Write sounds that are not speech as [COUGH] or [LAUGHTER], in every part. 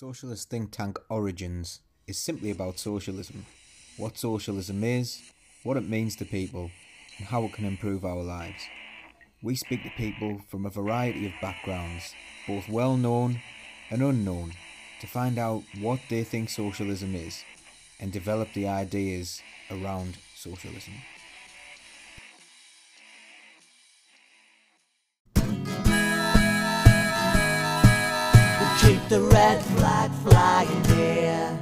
Socialist think tank Origins is simply about socialism, what socialism is, what it means to people, and how it can improve our lives. We speak to people from a variety of backgrounds, both well known and unknown, to find out what they think socialism is and develop the ideas around socialism. Flying here.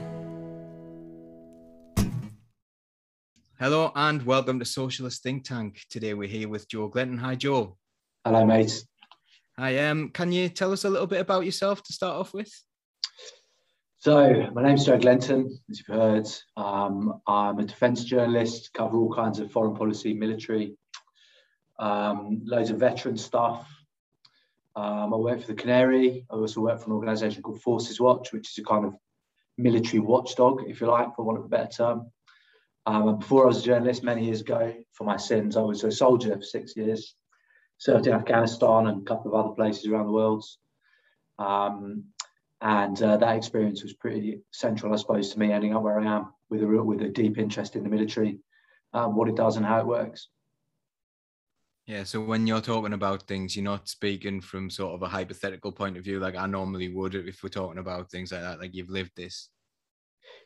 Hello and welcome to Socialist Think Tank. Today we're here with Joe Glenton. Hi, Joe. Hello, mate. Hi. Um, can you tell us a little bit about yourself to start off with? So, my name's Joe Glenton, as you've heard. Um, I'm a defence journalist, cover all kinds of foreign policy, military, um, loads of veteran stuff. Um, I work for the Canary. I also work for an organisation called Forces Watch, which is a kind of military watchdog, if you like, for want of a better term. Um, and before I was a journalist many years ago, for my sins, I was a soldier for six years, served in Afghanistan and a couple of other places around the world. Um, and uh, that experience was pretty central, I suppose, to me ending up where I am with a real, with a deep interest in the military, um, what it does and how it works. Yeah, so when you're talking about things, you're not speaking from sort of a hypothetical point of view, like I normally would if we're talking about things like that. Like you've lived this.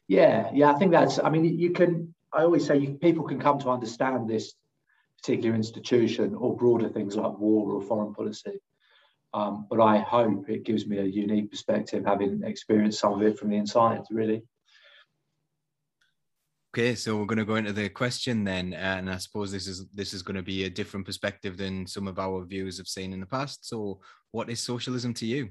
Yeah, yeah, I think that's. I mean, you can. I always say you, people can come to understand this particular institution or broader things like war or foreign policy. Um, but I hope it gives me a unique perspective, having experienced some of it from the inside, really. Okay, so we're going to go into the question then, and I suppose this is this is going to be a different perspective than some of our viewers have seen in the past. So, what is socialism to you?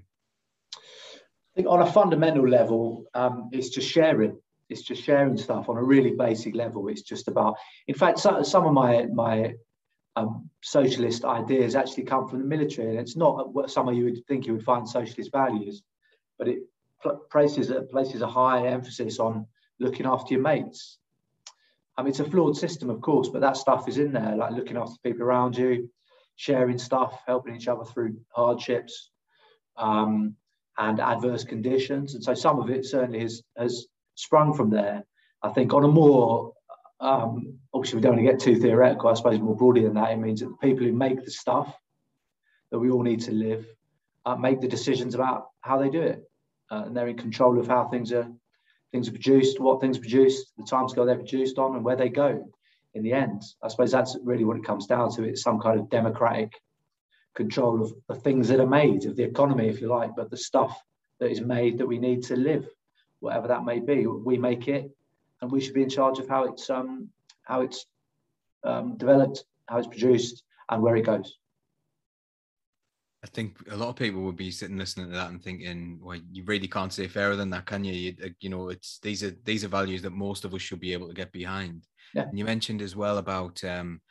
I think on a fundamental level, um, it's just sharing. It's just sharing stuff on a really basic level. It's just about, in fact, some, some of my my um, socialist ideas actually come from the military, and it's not what some of you would think you would find socialist values, but it places places a high emphasis on looking after your mates. I mean, it's a flawed system, of course, but that stuff is in there, like looking after people around you, sharing stuff, helping each other through hardships um, and adverse conditions. And so some of it certainly has, has sprung from there. I think on a more, um, obviously, we don't want to get too theoretical, I suppose more broadly than that, it means that the people who make the stuff that we all need to live uh, make the decisions about how they do it. Uh, and they're in control of how things are things are produced, what things are produced, the timescale they're produced on, and where they go in the end. I suppose that's really what it comes down to. It's some kind of democratic control of the things that are made, of the economy, if you like, but the stuff that is made that we need to live, whatever that may be. We make it, and we should be in charge of how it's um, how it's um, developed, how it's produced, and where it goes. I think a lot of people would be sitting listening to that and thinking, "Well, you really can't say fairer than that, can you?" you? Uh, you, know, it's these are these are values that most of us should be able to get behind. Yeah. And you mentioned as well about um,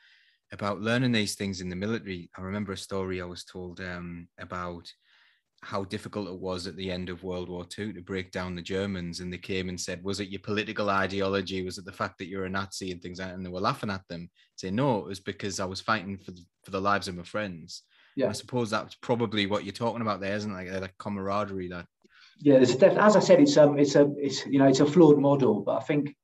about learning these things in the military. I remember a story I was told um, about how difficult it was at the end of World War II to break down the Germans, and they came and said, "Was it your political ideology? Was it the fact that you're a Nazi and things like that?" And they were laughing at them, saying, "No, it was because I was fighting for the, for the lives of my friends." Yeah. I suppose that's probably what you're talking about there, isn't it? Like that camaraderie that. Yeah, there's def- as I said, it's um, it's a, it's you know, it's a flawed model, but I think,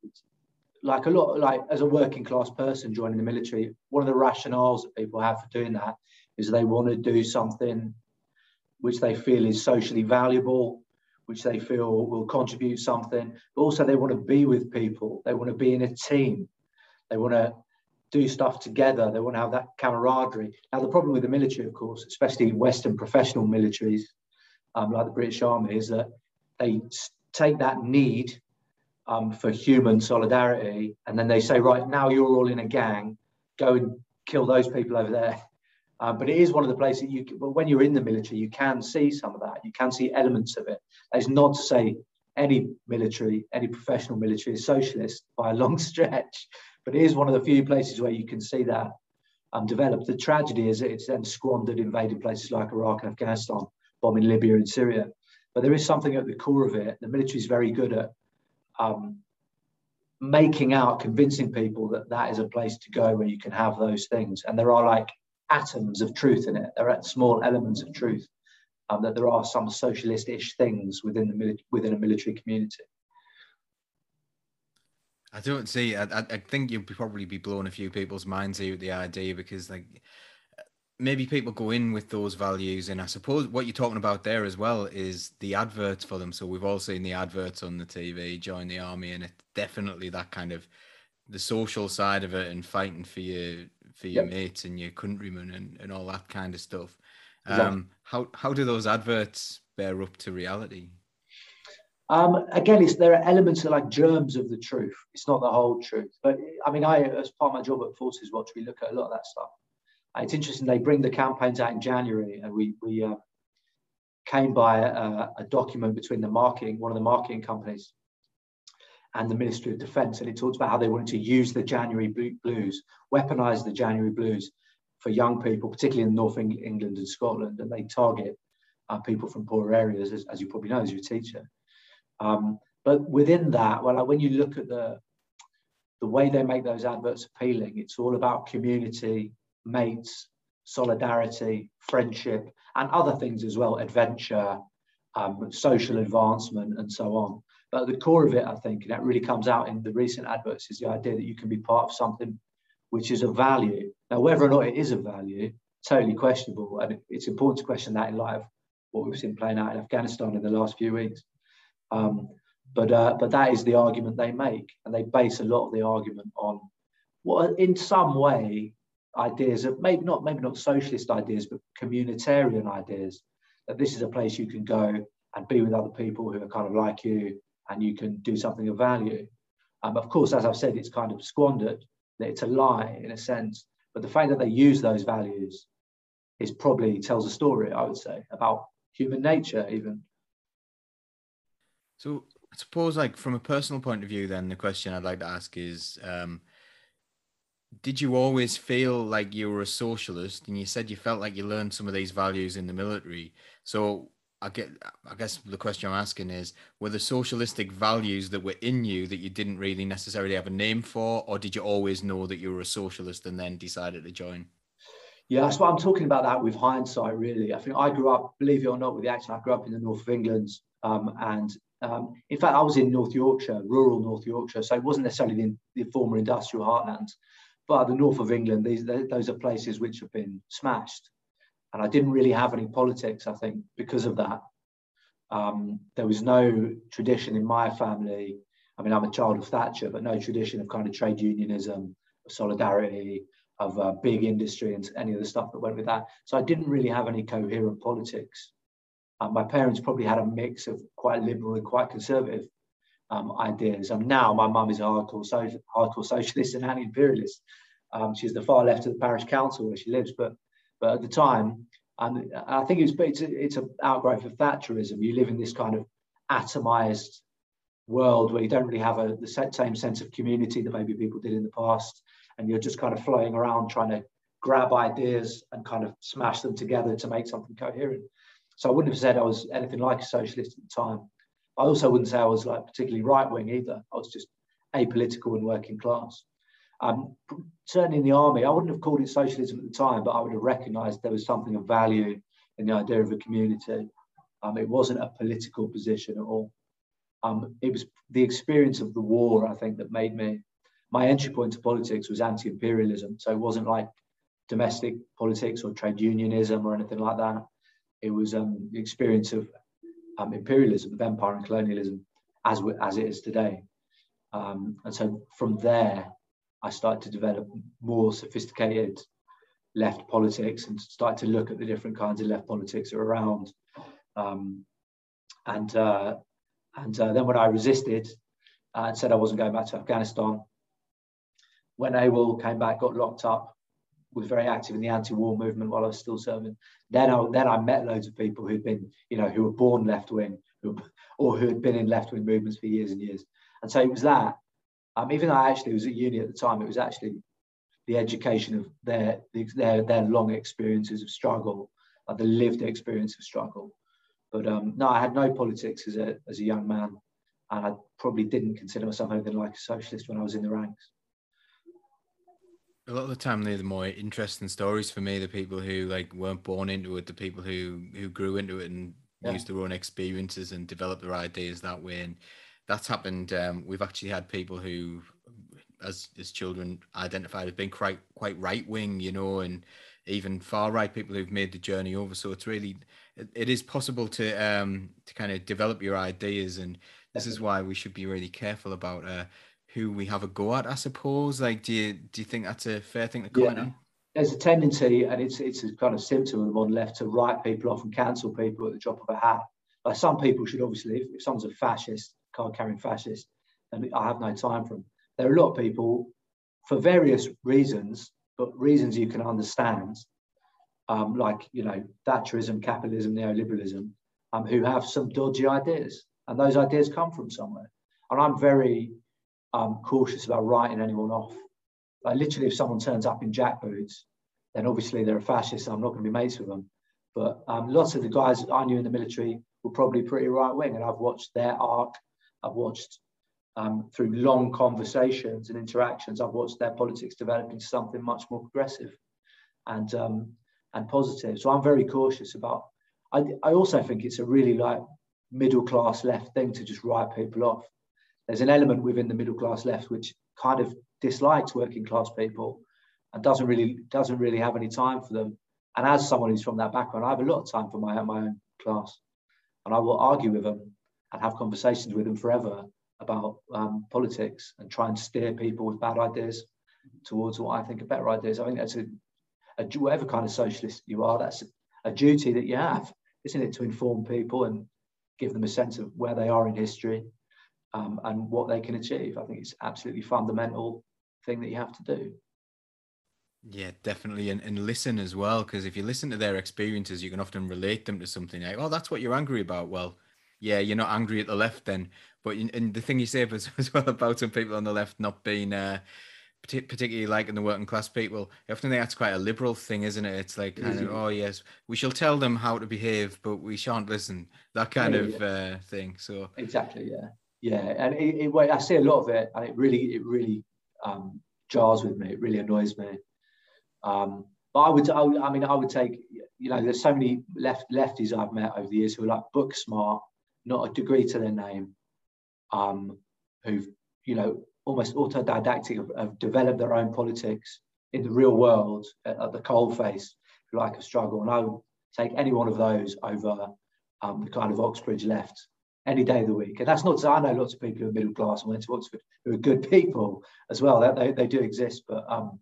like a lot, like as a working class person joining the military, one of the rationales that people have for doing that is they want to do something which they feel is socially valuable, which they feel will contribute something, but also they want to be with people, they want to be in a team, they want to do stuff together. They want to have that camaraderie. Now, the problem with the military, of course, especially Western professional militaries um, like the British Army, is that they take that need um, for human solidarity and then they say, right, now you're all in a gang, go and kill those people over there. Um, [LAUGHS] but it is one of the places you, but when you're in the military, you can see some of that. You can see elements of it. It's not to say any military, any professional military is socialist by a long [LAUGHS] stretch. But it is one of the few places where you can see that um, develop. The tragedy is that it's then squandered invading places like Iraq and Afghanistan, bombing Libya and Syria. But there is something at the core of it. The military is very good at um, making out, convincing people that that is a place to go where you can have those things. And there are like atoms of truth in it. There are small elements of truth. um, that there are some socialist-ish things within the within a military community. I don't see. I, I think you'll probably be blowing a few people's minds here with the idea because, like, maybe people go in with those values, and I suppose what you're talking about there as well is the adverts for them. So we've all seen the adverts on the TV, join the army, and it's definitely that kind of the social side of it and fighting for your for your yep. mates and your countrymen and, and all that kind of stuff. Exactly. Um, how how do those adverts bear up to reality? Um, again, it's, there are elements of like germs of the truth. It's not the whole truth. But I mean, I, as part of my job at Forces Watch, we look at a lot of that stuff. Uh, it's interesting. They bring the campaigns out in January, and we we uh, came by a, a, document between the marketing, one of the marketing companies, and the Ministry of Defence, and it talks about how they wanted to use the January blues, weaponize the January blues for young people, particularly in North England and Scotland, and they target uh, people from poorer areas, as, as you probably know as your teacher. Um, but within that, well, when you look at the the way they make those adverts appealing, it's all about community, mates, solidarity, friendship, and other things as well, adventure, um, social advancement, and so on. But the core of it, I think, and that really comes out in the recent adverts, is the idea that you can be part of something which is of value. Now, whether or not it is of value, totally questionable. And it's important to question that in light of what we've seen playing out in Afghanistan in the last few weeks. Um, but uh, but that is the argument they make, and they base a lot of the argument on what, in some way, ideas of maybe not maybe not socialist ideas, but communitarian ideas. That this is a place you can go and be with other people who are kind of like you, and you can do something of value. Um, of course, as I've said, it's kind of squandered. It's a lie in a sense, but the fact that they use those values is probably tells a story. I would say about human nature, even so I suppose, like from a personal point of view, then the question I'd like to ask is, um, did you always feel like you were a socialist? And you said you felt like you learned some of these values in the military. So I get, I guess the question I'm asking is, were the socialistic values that were in you that you didn't really necessarily have a name for, or did you always know that you were a socialist and then decided to join? Yeah, that's what I'm talking about. That with hindsight, really. I think I grew up, believe it or not, with the accent. I grew up in the north of England, um, and um, in fact, I was in North Yorkshire, rural North Yorkshire, so it wasn't necessarily the, the former industrial heartlands, but the north of England. These those are places which have been smashed, and I didn't really have any politics. I think because of that, um, there was no tradition in my family. I mean, I'm a child of Thatcher, but no tradition of kind of trade unionism, of solidarity, of uh, big industry, and any of the stuff that went with that. So I didn't really have any coherent politics. Uh, my parents probably had a mix of quite liberal and quite conservative um, ideas. And now my mum is a hardcore, hardcore socialist and anti-imperialist. Um, she's the far left of the parish council where she lives, but but at the time, and I think it's it's a, it's an outgrowth of Thatcherism. You live in this kind of atomized world where you don't really have a, the same sense of community that maybe people did in the past, and you're just kind of flying around trying to grab ideas and kind of smash them together to make something coherent. So I wouldn't have said I was anything like a socialist at the time. I also wouldn't say I was like particularly right wing either. I was just apolitical and working class. Um, certainly in the army, I wouldn't have called it socialism at the time, but I would have recognised there was something of value in the idea of a community. Um, it wasn't a political position at all. Um, it was the experience of the war, I think, that made me. My entry point to politics was anti-imperialism, so it wasn't like domestic politics or trade unionism or anything like that. It was um, the experience of um, imperialism, of empire and colonialism, as as it is today. Um, and so from there, I started to develop more sophisticated left politics and start to look at the different kinds of left politics that are around. Um, and uh, and uh, then when I resisted uh, and said I wasn't going back to Afghanistan, when AWOL came back, got locked up, was very active in the anti-war movement while I was still serving. Then I then I met loads of people who'd been, you know, who were born left wing, or who had been in left wing movements for years and years. And so it was that. Um, even though I actually was at uni at the time, it was actually the education of their their their long experiences of struggle, like the lived experience of struggle. But um, no, I had no politics as a as a young man, and I probably didn't consider myself anything like a socialist when I was in the ranks. A lot of the time they're the more interesting stories for me the people who like weren't born into it the people who who grew into it and yeah. used their own experiences and developed their ideas that way. And that's happened um, we've actually had people who as as children identified as being quite quite right wing you know and even far right people who've made the journey over. So it's really it, it is possible to um to kind of develop your ideas. And this is why we should be really careful about uh who we have a go at, I suppose. Like, do you do you think that's a fair thing to comment yeah. on? There's a tendency, and it's it's a kind of symptom of the modern left to write people off and cancel people at the drop of a hat. Like some people should obviously, if, if someone's a fascist, card carrying fascist, then I have no time for them. There are a lot of people, for various reasons, but reasons you can understand, um, like you know Thatcherism, capitalism, neoliberalism, um, who have some dodgy ideas, and those ideas come from somewhere. And I'm very um, cautious about writing anyone off. Like literally, if someone turns up in jack boots, then obviously they're a fascist. I'm not going to be mates with them. But um, lots of the guys I knew in the military were probably pretty right wing, and I've watched their arc. I've watched um, through long conversations and interactions. I've watched their politics develop into something much more progressive and um, and positive. So I'm very cautious about. I, I also think it's a really like middle class left thing to just write people off there's an element within the middle class left which kind of dislikes working class people and doesn't really doesn't really have any time for them. And as someone who's from that background, I have a lot of time for my, my own class. And I will argue with them and have conversations with them forever about um, politics and try and steer people with bad ideas towards what I think are better ideas. I think that's a, a whatever kind of socialist you are, that's a duty that you have, isn't it, to inform people and give them a sense of where they are in history um, and what they can achieve. I think it's absolutely fundamental thing that you have to do. Yeah, definitely. And, and listen as well, because if you listen to their experiences, you can often relate them to something like, oh, that's what you're angry about. Well, yeah, you're not angry at the left then. But and the thing you say as, [LAUGHS] as well about some people on the left not being uh, particularly like in the working class people, I often think that's quite a liberal thing, isn't it? It's like kind of, oh yes, we shall tell them how to behave, but we shan't listen. That kind yeah, of yeah. Uh, thing. So exactly, yeah yeah, and it, it, I see a lot of it, and it really, it really um, jars with me. It really annoys me. Um, but I would, I, would, I mean, I would take, you know, there's so many left lefties I've met over the years who are like book smart, not a degree to their name, um, who've, you know, almost autodidactic have, have developed their own politics in the real world at, at the coalface, you like, a struggle. And I would take any one of those over um, the kind of Oxbridge left any day of the week. And that's not I know lots of people who are middle class and went to Oxford who are good [LAUGHS] people as well. They, they do exist, but um,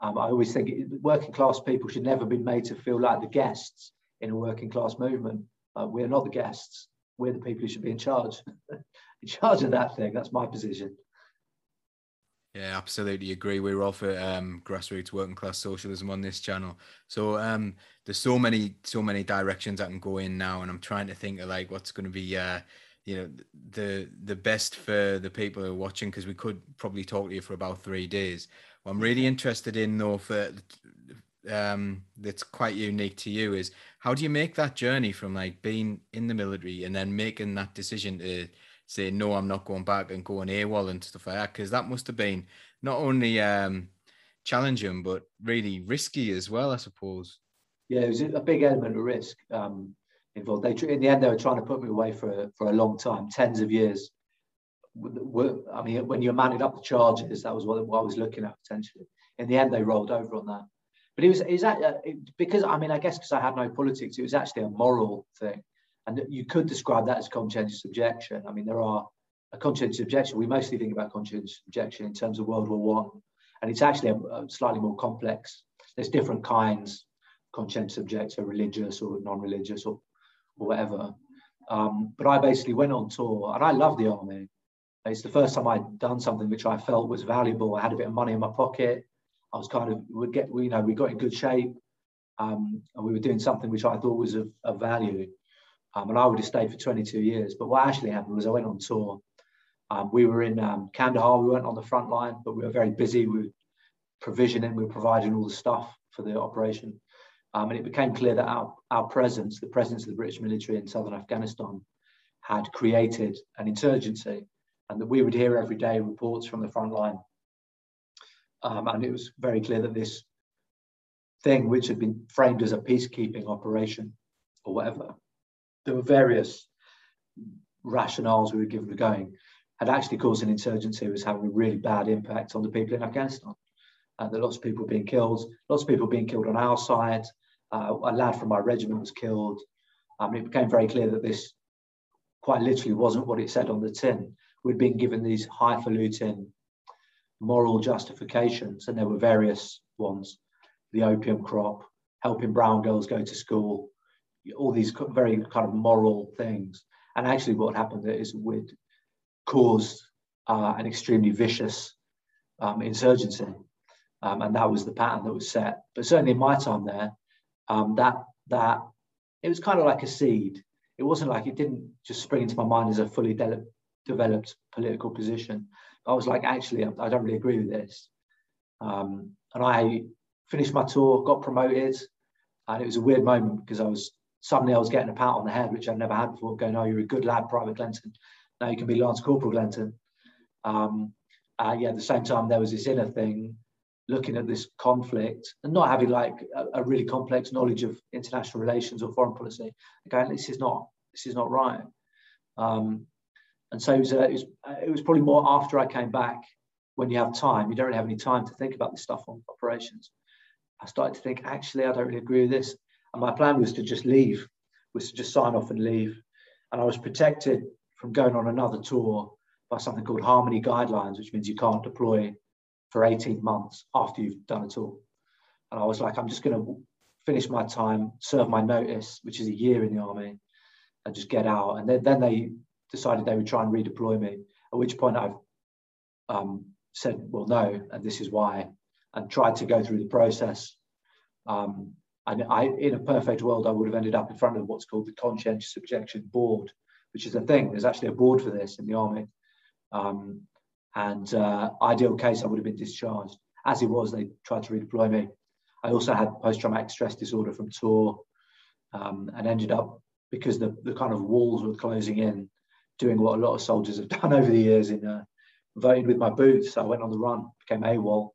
um, I always think working class people should never be made to feel like the guests in a working class movement. Uh, we're not the guests. We're the people who should be in charge, [LAUGHS] in charge of that thing. That's my position. Yeah, absolutely agree. We're all for um, grassroots working class socialism on this channel. So um, there's so many, so many directions I can go in now, and I'm trying to think of like what's going to be, uh, you know, the the best for the people who are watching because we could probably talk to you for about three days. What I'm really interested in, though, for um, that's quite unique to you is how do you make that journey from like being in the military and then making that decision to say no i'm not going back and going awol and stuff like that because that must have been not only um challenging but really risky as well i suppose. Yeah it was a big element of risk um involved. They in the end they were trying to put me away for for a long time tens of years. I mean when you're manning up the charges that was what, what i was looking at potentially. In the end they rolled over on that. But it was is that uh, because i mean i guess because i had no politics it was actually a moral thing and you could describe that as conscientious objection. I mean, there are a conscientious objection. We mostly think about conscientious objection in terms of World War One, and it's actually a, a slightly more complex. There's different kinds, conscientious objector, religious or non-religious or, or whatever. Um, but I basically went on tour, and I love the army. It's the first time I'd done something which I felt was valuable. I had a bit of money in my pocket. I was kind of we get you know we got in good shape, um, and we were doing something which I thought was of, of value. Um, and I would have stayed for 22 years. But what actually happened was I went on tour. Um, we were in um, Kandahar. We weren't on the front line, but we were very busy. We were provisioning, we were providing all the stuff for the operation. Um, and it became clear that our, our presence, the presence of the British military in southern Afghanistan, had created an insurgency and that we would hear every day reports from the front line Um, and it was very clear that this thing, which had been framed as a peacekeeping operation or whatever, there were various rationales we were given for going, had actually caused an insurgency, was having a really bad impact on the people in Afghanistan. Uh, there lots of people being killed, lots of people being killed on our side. Uh, a lad from my regiment was killed. Um, it became very clear that this quite literally wasn't what it said on the tin. We'd been given these highfalutin moral justifications, and there were various ones the opium crop, helping brown girls go to school, all these very kind of moral things. And actually, what happened is we'd caused uh, an extremely vicious um, insurgency. Um, and that was the pattern that was set. But certainly in my time there, um, that that it was kind of like a seed. It wasn't like it didn't just spring into my mind as a fully de- developed political position. I was like, actually, I, I don't really agree with this. Um, and I finished my tour, got promoted, and it was a weird moment because I was suddenly I was getting a pat on the head, which I'd never had before, going, "Oh, you're a good lad, Private Glenton. Now you can be Lance Corporal Glenton." Um, uh, yeah, at the same time, there was this inner thing, looking at this conflict and not having like a, a really complex knowledge of international relations or foreign policy. Going, this is not this is not right. Um, and so it was, uh, it was, uh, it was probably more after I came back when you have time, you don't really have any time to think about this stuff on operations. I started to think, actually, I don't really agree with this. And my plan was to just leave, was to just sign off and leave. And I was protected from going on another tour by something called Harmony Guidelines, which means you can't deploy for 18 months after you've done a tour. And I was like, I'm just going to finish my time, serve my notice, which is a year in the army, and just get out. And then, then they decided they would try and redeploy me. At which point I've um, said, well, no, and this is why, and tried to go through the process. Um, and I, in a perfect world, I would have ended up in front of what's called the conscientious objection board, which is a thing. There's actually a board for this in the army. Um, and uh, ideal case, I would have been discharged. As it was, they tried to redeploy me. I also had post-traumatic stress disorder from tour, um, and ended up because the, the kind of walls were closing in doing what a lot of soldiers have [LAUGHS] done over the years in uh, voting with my boots. I went on the run, became AWOL.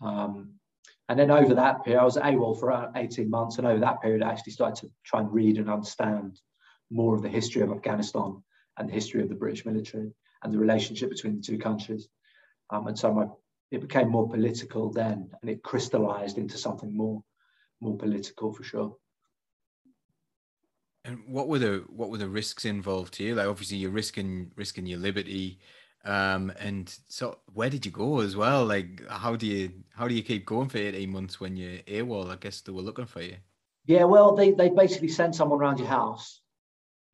Um, and then over that period, I was AWOL for around 18 months. And over that period, I actually started to try and read and understand more of the history of Afghanistan and the history of the British military and the relationship between the two countries. Um, and so my, it became more political then and it crystallized into something more, more political for sure. And what were the what were the risks involved here? Like obviously you're risking risking your liberty. Um, and so where did you go as well? Like how do you how do you keep going for 18 months when you're AWOL? I guess they were looking for you. Yeah, well they they basically send someone around your house.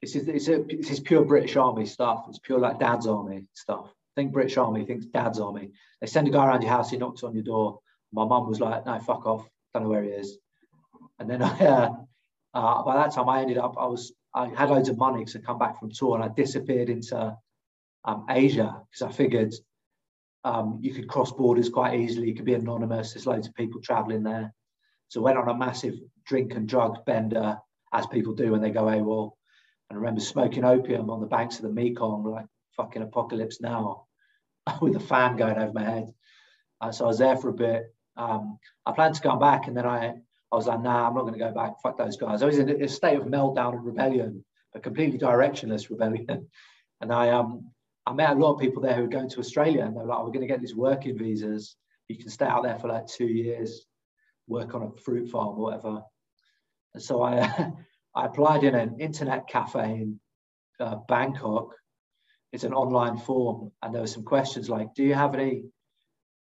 It's it's, a, it's pure British Army stuff. It's pure like Dad's Army stuff. Think British Army, think Dad's Army. They send a guy around your house, he knocks on your door. My mum was like, no, fuck off. Don't know where he is. And then I, [LAUGHS] uh, uh, by that time, I ended up, I was, I had loads of money to come back from tour and I disappeared into um, Asia because I figured um, you could cross borders quite easily. You could be anonymous. There's loads of people traveling there. So went on a massive drink and drug bender, as people do when they go AWOL. And I remember smoking opium on the banks of the Mekong, like fucking apocalypse now, [LAUGHS] with a fan going over my head. Uh, so I was there for a bit. Um, I planned to come back, and then I I was like, nah, I'm not going to go back. Fuck those guys. I was in a state of meltdown and rebellion, a completely directionless rebellion. [LAUGHS] And I um I met a lot of people there who were going to Australia, and they were like, we're going to get these working visas. You can stay out there for like two years, work on a fruit farm or whatever. And so I [LAUGHS] I applied in an internet cafe in uh, Bangkok. It's an online form, and there were some questions like, do you have any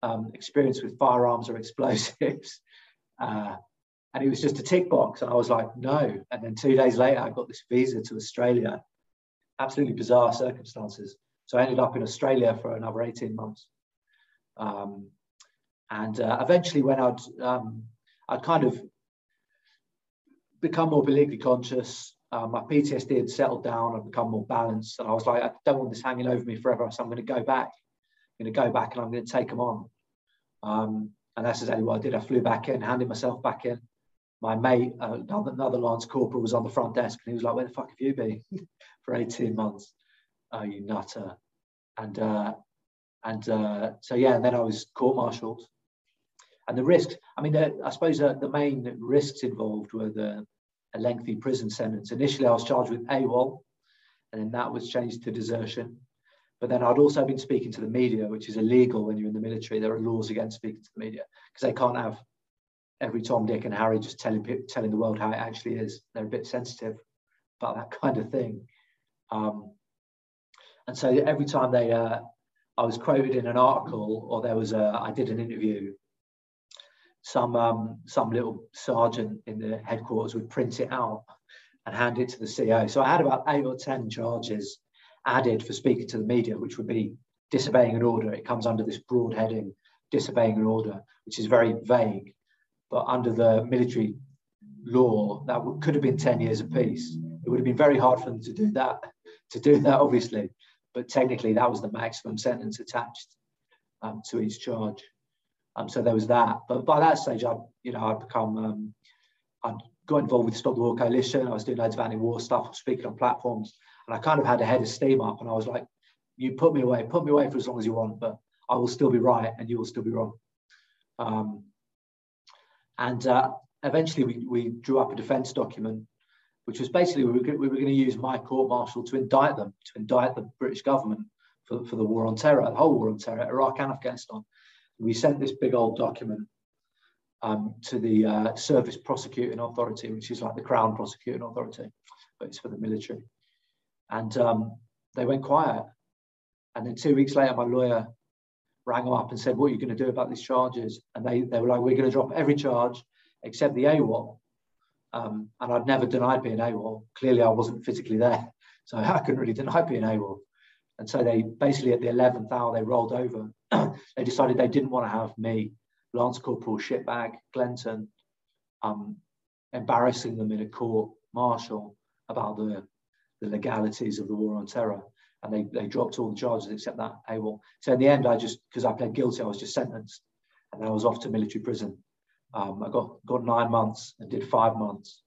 um, experience with firearms or [LAUGHS] explosives? Uh, and it was just a tick box. And I was like, no. And then two days later, I got this visa to Australia. Absolutely bizarre circumstances. So I ended up in Australia for another 18 months. Um, and uh, eventually, when I'd, um, I'd kind of become more politically conscious, uh, my PTSD had settled down, I'd become more balanced. And I was like, I don't want this hanging over me forever. So I'm going to go back. I'm going to go back and I'm going to take them on. Um, and that's exactly what I did. I flew back in, handed myself back in my mate, uh, another, another Lance Corporal, was on the front desk and he was like, Where the fuck have you been [LAUGHS] for 18 months? Oh, you nutter. And uh, and uh, so yeah, and then I was court-martialed. And the risks, I mean, I suppose uh, the main risks involved were the a lengthy prison sentence. Initially, I was charged with AWOL, and then that was changed to desertion. But then I'd also been speaking to the media, which is illegal when you're in the military. There are laws against speaking to the media because they can't have every Tom, Dick, and Harry just telling telling the world how it actually is. They're a bit sensitive about that [LAUGHS] kind of thing. Um, and so every time they, uh, I was quoted in an article or there was a, I did an interview, some um, some little sergeant in the headquarters would print it out and hand it to the CEO. So I had about eight or ten charges added for speaking to the media, which would be disobeying an order. It comes under this broad heading, disobeying an order, which is very vague. But under the military law, that could have been 10 years apiece. It would have been very hard for them to do that, to do that, obviously. But technically, that was the maximum sentence attached um, to each charge. Um, so there was that. But by that stage, I, you know, I'd become, um, I'd got involved with Stop the War Coalition. I was doing loads of anti-war stuff, speaking on platforms, and I kind of had a head of steam up. And I was like, "You put me away, put me away for as long as you want, but I will still be right, and you will still be wrong." Um, and uh, eventually, we, we drew up a defence document, which was basically we were, we were going to use my court martial to indict them, to indict the British government for, for the war on terror, the whole war on terror, Iraq and Afghanistan. We sent this big old document um, to the uh, Service Prosecuting Authority, which is like the Crown Prosecuting Authority, but it's for the military. And um, they went quiet. And then two weeks later, my lawyer rang them up and said, What are you going to do about these charges? And they, they were like, We're going to drop every charge except the AWOL. Um, and I'd never denied being AWOL. Clearly, I wasn't physically there. So [LAUGHS] I couldn't really deny being AWOL. And so they basically at the 11th hour, they rolled over. [CLEARS THROAT] they decided they didn't want to have me, Lance Corporal Shitbag Glenton, um, embarrassing them in a court martial about the, the legalities of the war on terror. And they, they dropped all the charges except that AWOL. So in the end, I just, because I pled guilty, I was just sentenced. And I was off to military prison. Um, I got, got nine months and did five months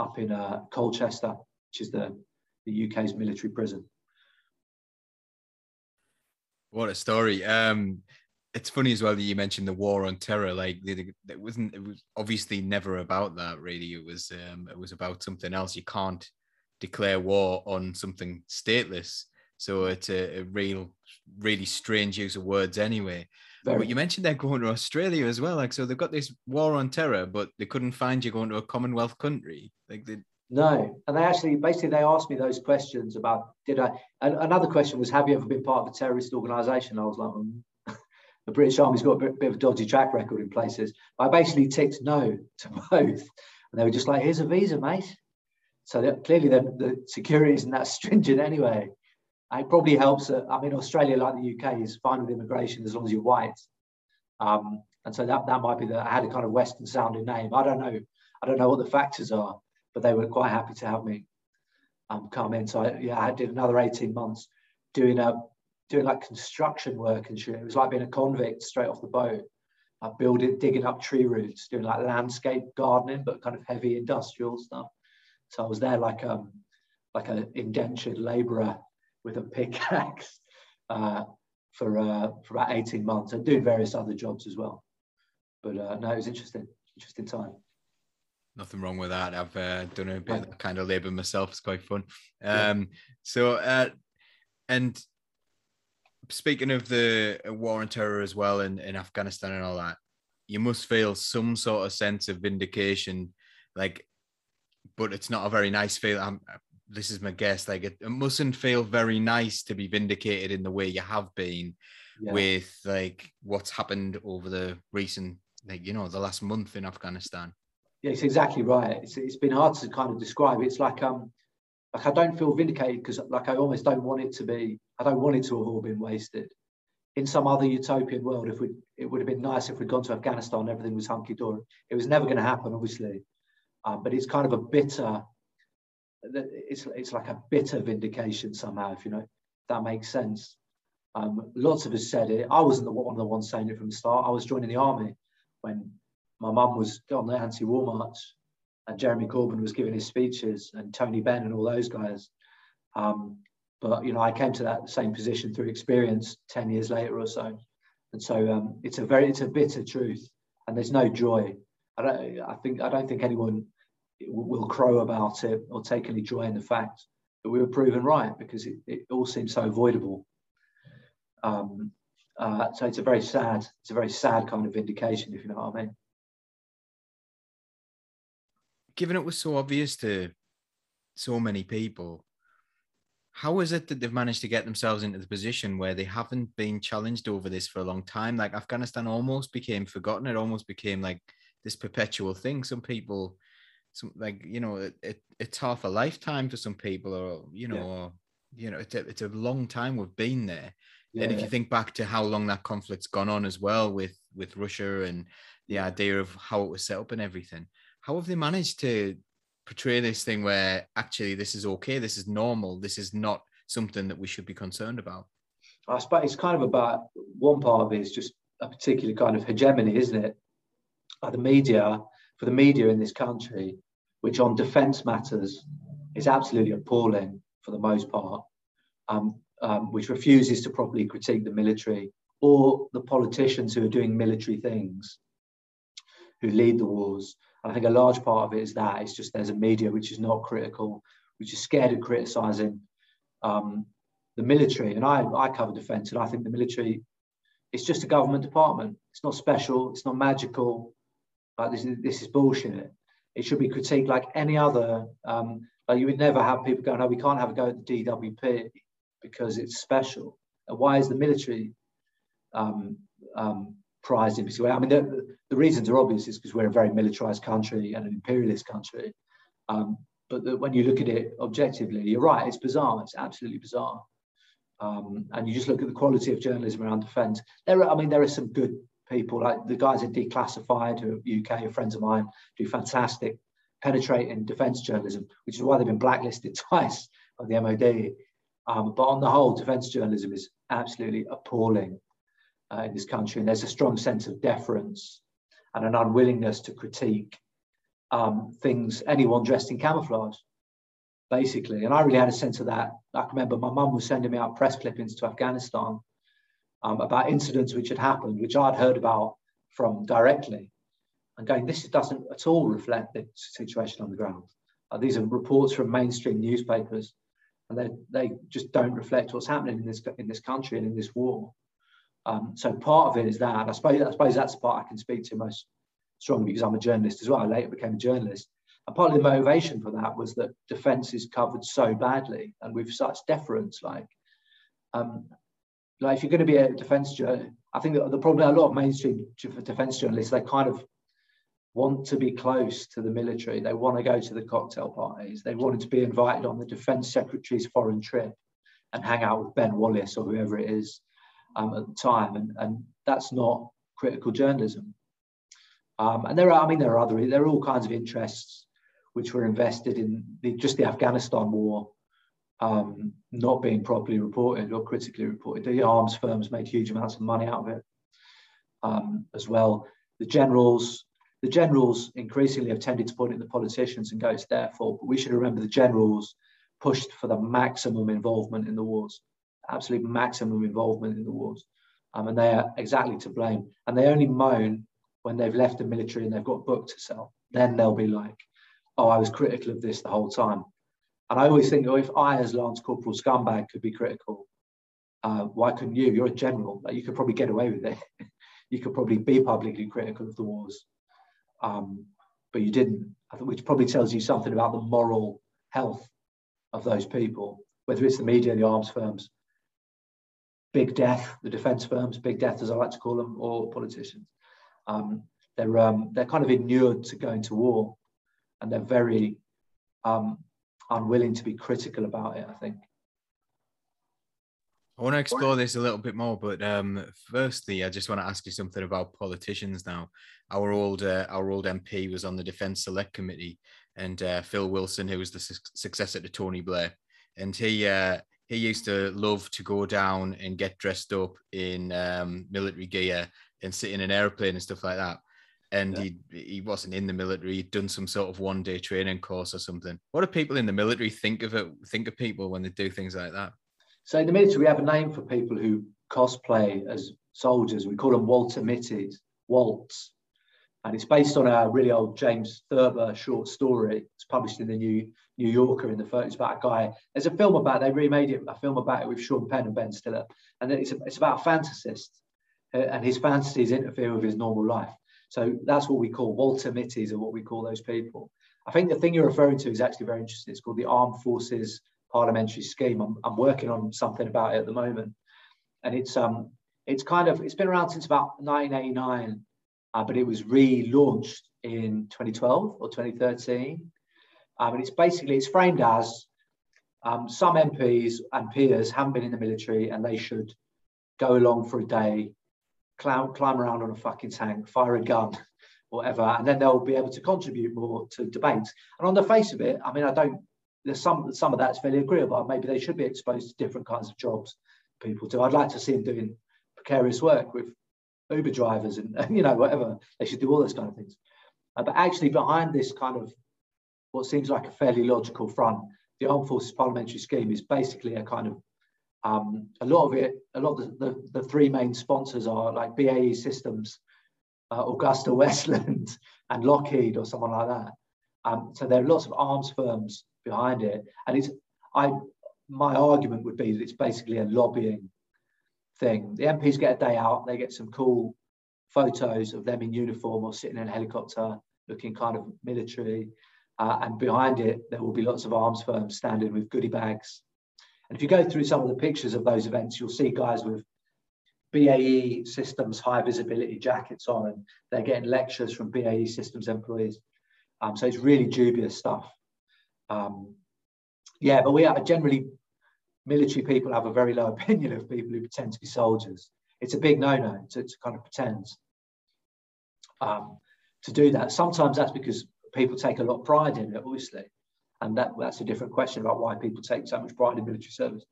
up in uh, Colchester, which is the, the UK's military prison. What a story. Um, it's funny as well that you mentioned the war on terror. Like it wasn't. It was obviously never about that. Really, it was. Um, it was about something else. You can't declare war on something stateless. So it's a, a real, really strange use of words anyway. Very. But you mentioned they're going to Australia as well. Like, so they've got this war on terror, but they couldn't find you going to a Commonwealth country. Like, they, no, and they actually basically they asked me those questions about did I? And another question was, have you ever been part of a terrorist organisation? I was like, mm. [LAUGHS] the British Army's got a bit, bit, of a dodgy track record in places. I basically ticked no to [LAUGHS] both, and they were just like, here's a visa, mate. So clearly, the, the security isn't that stringent anyway. It probably helps. Uh, I mean, Australia, like the UK, is fine with immigration as long as you're white. Um, and so that, that might be that I had a kind of Western sounding name. I don't know. I don't know what the factors are but they were quite happy to have me um, come in. So I, yeah, I did another 18 months doing a doing like construction work and shit. It was like being a convict straight off the boat. I building, digging up tree roots, doing like landscape gardening, but kind of heavy industrial stuff. So I was there like um like an indentured labourer with a pickaxe [LAUGHS] uh, for uh, for about 18 months and doing various other jobs as well. But uh, no, it was interesting, interesting time nothing wrong with that. I've uh, done a bit of kind of labor myself. It's quite fun. Um, so, uh, and speaking of the war on terror as well in, in Afghanistan and all that, you must feel some sort of sense of vindication, like, but it's not a very nice feel. I'm, this is my guess. Like, it, it mustn't feel very nice to be vindicated in the way you have been yeah. with like what's happened over the recent, like, you know, the last month in Afghanistan yeah, it's exactly right. It's, it's been hard to kind of describe. It's like um, like I don't feel vindicated because like I almost don't want it to be. I don't want it to have all been wasted. In some other utopian world, if we, it would have been nice if we'd gone to Afghanistan, and everything was hunky dory. It was never going to happen, obviously. Um, but it's kind of a bitter. It's it's like a bitter vindication somehow, if you know that makes sense. Um, lots of us said it. I wasn't the one of the ones saying it from the start. I was joining the army when my mum was on the anti-war march, and Jeremy Corbyn was giving his speeches, and Tony Benn and all those guys. Um, but you know, I came to that same position through experience ten years later or so, and so um, it's a very it's a bitter truth, and there's no joy. I don't I think I don't think anyone will crow about it or take any joy in the fact that we were proven right because it, it all seems so avoidable. Um, uh, so it's a very sad, it's a very sad kind of vindication, if you know what I mean. Given it was so obvious to so many people, how is it that they've managed to get themselves into the position where they haven't been challenged over this for a long time? Like Afghanistan almost became forgotten. It almost became like this perpetual thing. Some people, some like you know, it, it it's half a lifetime for some people, or you know, yeah. or you know, it's a, it's a long time we've been there. Yeah. And if you think back to how long that conflict's gone on as well with with Russia and the idea of how it was set up and everything, how have they managed to portray this thing where actually this is okay, this is normal, this is not something that we should be concerned about? I suppose it's kind of about one part of it is just a particular kind of hegemony, isn't it? The media, for the media in this country, which on defence matters is absolutely appalling for the most part, um, um, which refuses to properly critique the military or the politicians who are doing military things, who lead the wars, And I think a large part of it is that it's just there's a media which is not critical, which is scared of criticizing um, the military. And I, I cover defense, and I think the military it's just a government department. It's not special. It's not magical. Like this is this is bullshit. It should be critiqued like any other. Um, like you would never have people going, "No, we can't have a go at the DWP because it's special." And why is the military um, um, prized in particular. I mean, the, the reasons are obvious. It's because we're a very militarized country and an imperialist country. Um, but the, when you look at it objectively, you're right. It's bizarre. It's absolutely bizarre. Um, and you just look at the quality of journalism around defence. There, are, I mean, there are some good people like the guys at Declassified, who are UK, friends of mine, do fantastic, penetrating defence journalism, which is why they've been blacklisted [LAUGHS] twice by the MOD. Um, but on the whole, defence journalism is absolutely appalling uh, in this country, and there's a strong sense of deference and an unwillingness to critique um, things, anyone dressed in camouflage, basically. And I really had a sense of that. I can remember my mum was sending me out press clippings to Afghanistan um, about incidents which had happened, which I'd heard about from directly, and going, this doesn't at all reflect the situation on the ground. Uh, these are reports from mainstream newspapers, and they, they just don't reflect what's happening in this in this country and in this war. Um, so part of it is that. I suppose, I suppose that's the part I can speak to most strongly because I'm a journalist as well. I later became a journalist. And part of the motivation for that was that defence is covered so badly and with such deference. Like, um, like if you're going to be a defence journalist, I think the problem, a lot of mainstream defence journalists, they kind of want to be close to the military. They want to go to the cocktail parties. They wanted to be invited on the defence secretary's foreign trip and hang out with Ben Wallace or whoever it is um, at the time, and, and that's not critical journalism. Um, and there are, I mean, there are other, there are all kinds of interests which were invested in the, just the Afghanistan war um, not being properly reported or critically reported. The arms firms made huge amounts of money out of it um, as well. The generals, the generals increasingly have tended to point at the politicians and go, it's their fault. But we should remember the generals pushed for the maximum involvement in the wars absolute maximum involvement in the wars. Um, and they are exactly to blame. And they only moan when they've left the military and they've got a book to sell. Then they'll be like, oh, I was critical of this the whole time. And I always think, oh, if I, as Lance Corporal Scumbag, could be critical, uh, why couldn't you? You're a general. Like, you could probably get away with it. [LAUGHS] you could probably be publicly critical of the wars. Um, but you didn't, which probably tells you something about the moral health of those people, whether it's the media, the arms firms, big death, the defence firms, big death as I like to call them, or politicians. Um, they're um, they're kind of inured to going to war, and they're very um, unwilling to be critical about it. I think. I want to explore this a little bit more, but um, firstly, I just want to ask you something about politicians. Now, our old uh, our old MP was on the Defence Select Committee, and uh, Phil Wilson, who was the su- successor to Tony Blair, and he uh, he used to love to go down and get dressed up in um, military gear and sit in an airplane and stuff like that. And yeah. he he wasn't in the military. He'd done some sort of one day training course or something. What do people in the military think of it? Think of people when they do things like that? So in the military, we have a name for people who cosplay as soldiers. We call them Walter Mitties, Walts. And it's based on a really old James Thurber short story. It's published in the New New Yorker in the first. It's about a guy. There's a film about. It. They remade it. A film about it with Sean Penn and Ben Stiller, and it's a, it's about a fantasist, uh, and his fantasies interfere with his normal life. So that's what we call Walter Mitties, or what we call those people. I think the thing you're referring to is actually very interesting. It's called the Armed Forces Parliamentary Scheme. I'm, I'm working on something about it at the moment, and it's um it's kind of it's been around since about 1989 uh, but it was relaunched in 2012 or 2013. Um, and it's basically it's framed as um, some MPs and peers haven't been in the military and they should go along for a day, climb, climb around on a fucking tank, fire a gun, [LAUGHS] whatever, and then they'll be able to contribute more to debates. And on the face of it, I mean, I don't. There's some some of that's fairly agreeable. Maybe they should be exposed to different kinds of jobs people do. I'd like to see them doing precarious work with Uber drivers [LAUGHS] and, you know whatever they should do all those kind of things. Uh, but actually, behind this kind of what seems like a fairly logical front, the Armed Forces Parliamentary Scheme is basically a kind of um, a lot of it. A lot of the, the, the, three main sponsors are like BAE Systems, uh, Agusta [LAUGHS] Westland, and Lockheed or someone like that. Um, so there are lots of arms firms behind it, and it's I my argument would be that it's basically a lobbying thing. The MPs get a day out, they get some cool photos of them in uniform or sitting in a helicopter looking kind of military. Uh, and behind it, there will be lots of arms firms standing with goodie bags. And if you go through some of the pictures of those events, you'll see guys with BAE Systems high visibility jackets on, and they're getting lectures from BAE Systems employees. Um, so it's really dubious stuff. Um, yeah, but we are generally military people have a very low [LAUGHS] opinion of people who pretend to be soldiers. It's a big no-no to, to kind of pretend um, to do that. Sometimes that's because people take a lot of pride in it, obviously. And that, that's a different question about why people take so much pride in military service.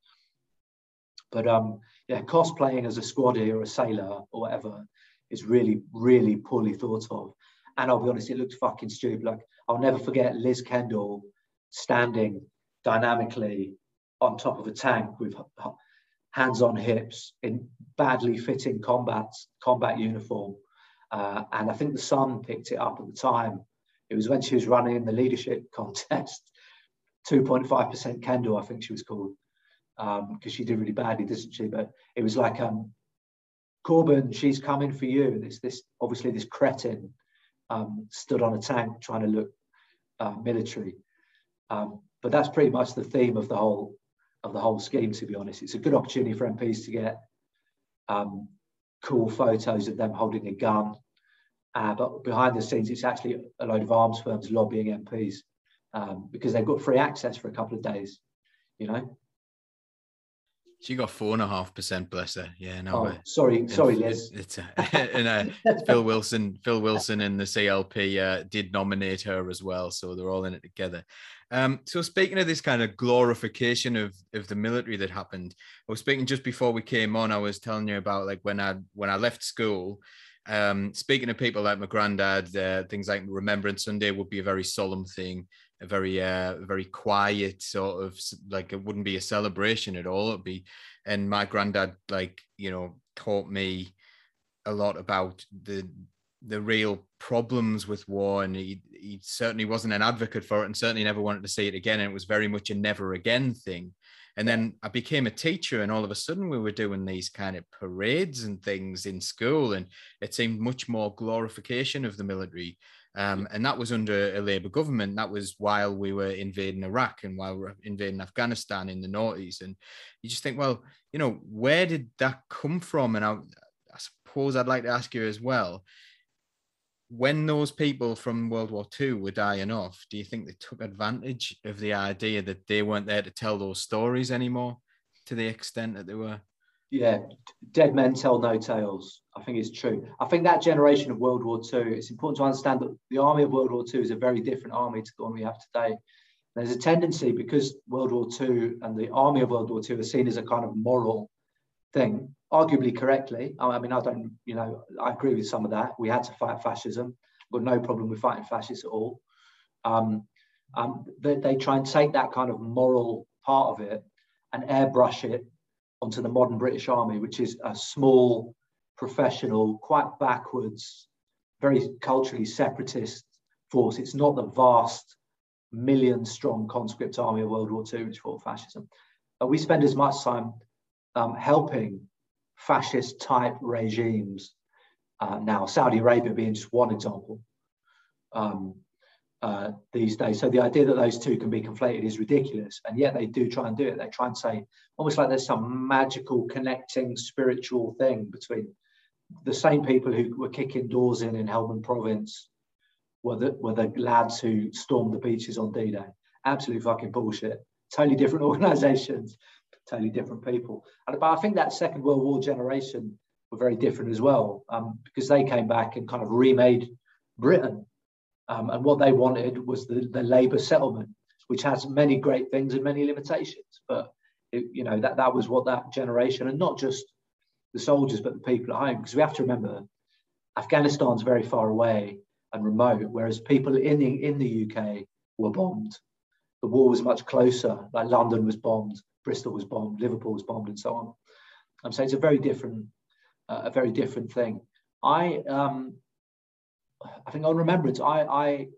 But um, yeah, cosplaying as a squaddy or a sailor or whatever is really, really poorly thought of. And I'll be honest, it looks fucking stupid. Like I'll never forget Liz Kendall standing dynamically on top of a tank with hands on hips in badly fitting combat combat uniform. Uh, and I think the Sun picked it up at the time. It was when she was running in the leadership [LAUGHS] contest, 2.5% Kendall, I think she was called, because um, she did really badly, didn't she? But it was like, um, Corbyn, she's coming for you. And it's this, obviously, this cretin um, stood on a tank trying to look uh, military. Um, but that's pretty much the theme of the whole of the whole scheme, to be honest. It's a good opportunity for MPs to get um, cool photos of them holding a gun. Uh, but behind the scenes, it's actually a load of arms firms lobbying MPs um, because they've got free access for a couple of days, you know? She got four and a half percent, bless her. Yeah, no. Oh, sorry, sorry, Liz. It's, uh, [LAUGHS] and uh, Phil Wilson, Phil Wilson, and the CLP uh, did nominate her as well, so they're all in it together. Um, so speaking of this kind of glorification of of the military that happened, I was speaking just before we came on. I was telling you about like when I when I left school. Um, speaking of people like my granddad, uh, things like Remembrance Sunday would be a very solemn thing a very uh very quiet sort of like it wouldn't be a celebration at all it'd be and my granddad like you know taught me a lot about the the real problems with war and he he certainly wasn't an advocate for it and certainly never wanted to see it again and it was very much a never again thing and then I became a teacher, and all of a sudden we were doing these kind of parades and things in school, and it seemed much more glorification of the military. Um, and that was under a Labour government. That was while we were invading Iraq and while we are invading Afghanistan in the noughties. And you just think, well, you know, where did that come from? And I, I suppose I'd like to ask you as well when those people from World War II were dying off, do you think they took advantage of the idea that they weren't there to tell those stories anymore to the extent that they were? Yeah, dead men tell no tales. I think it's true. I think that generation of World War II, it's important to understand that the army of World War II is a very different army to the one we have today. There's a tendency because World War II and the army of World War II are seen as a kind of moral thing, arguably correctly. I mean, I don't, you know, I agree with some of that. We had to fight fascism. Got no problem with fighting fascists at all. Um, um, they, they try and take that kind of moral part of it and airbrush it onto the modern British Army, which is a small, professional, quite backwards, very culturally separatist force. It's not the vast million strong conscript army of World War II, which fought fascism. We spend as much time um, helping fascist type regimes uh, now, Saudi Arabia being just one example um, uh, these days. So the idea that those two can be conflated is ridiculous. And yet they do try and do it. They try and say, almost like there's some magical connecting spiritual thing between the same people who were kicking doors in in Helmand province were the, were the lads who stormed the beaches on D-Day. Absolute fucking bullshit. Totally different [LAUGHS] organizations, totally different people. And, but I think that Second World War generation were very different as well um, because they came back and kind of remade Britain. Um, and what they wanted was the, the Labour settlement, which has many great things and many limitations. But it, you know that that was what that generation, and not just the soldiers, but the people at home, because we have to remember Afghanistan's very far away and remote, whereas people in the in the UK were bombed. The war was much closer. Like London was bombed, Bristol was bombed, Liverpool was bombed, and so on. Um, so it's a very different a very different thing. I um, I think on remembrance, I, I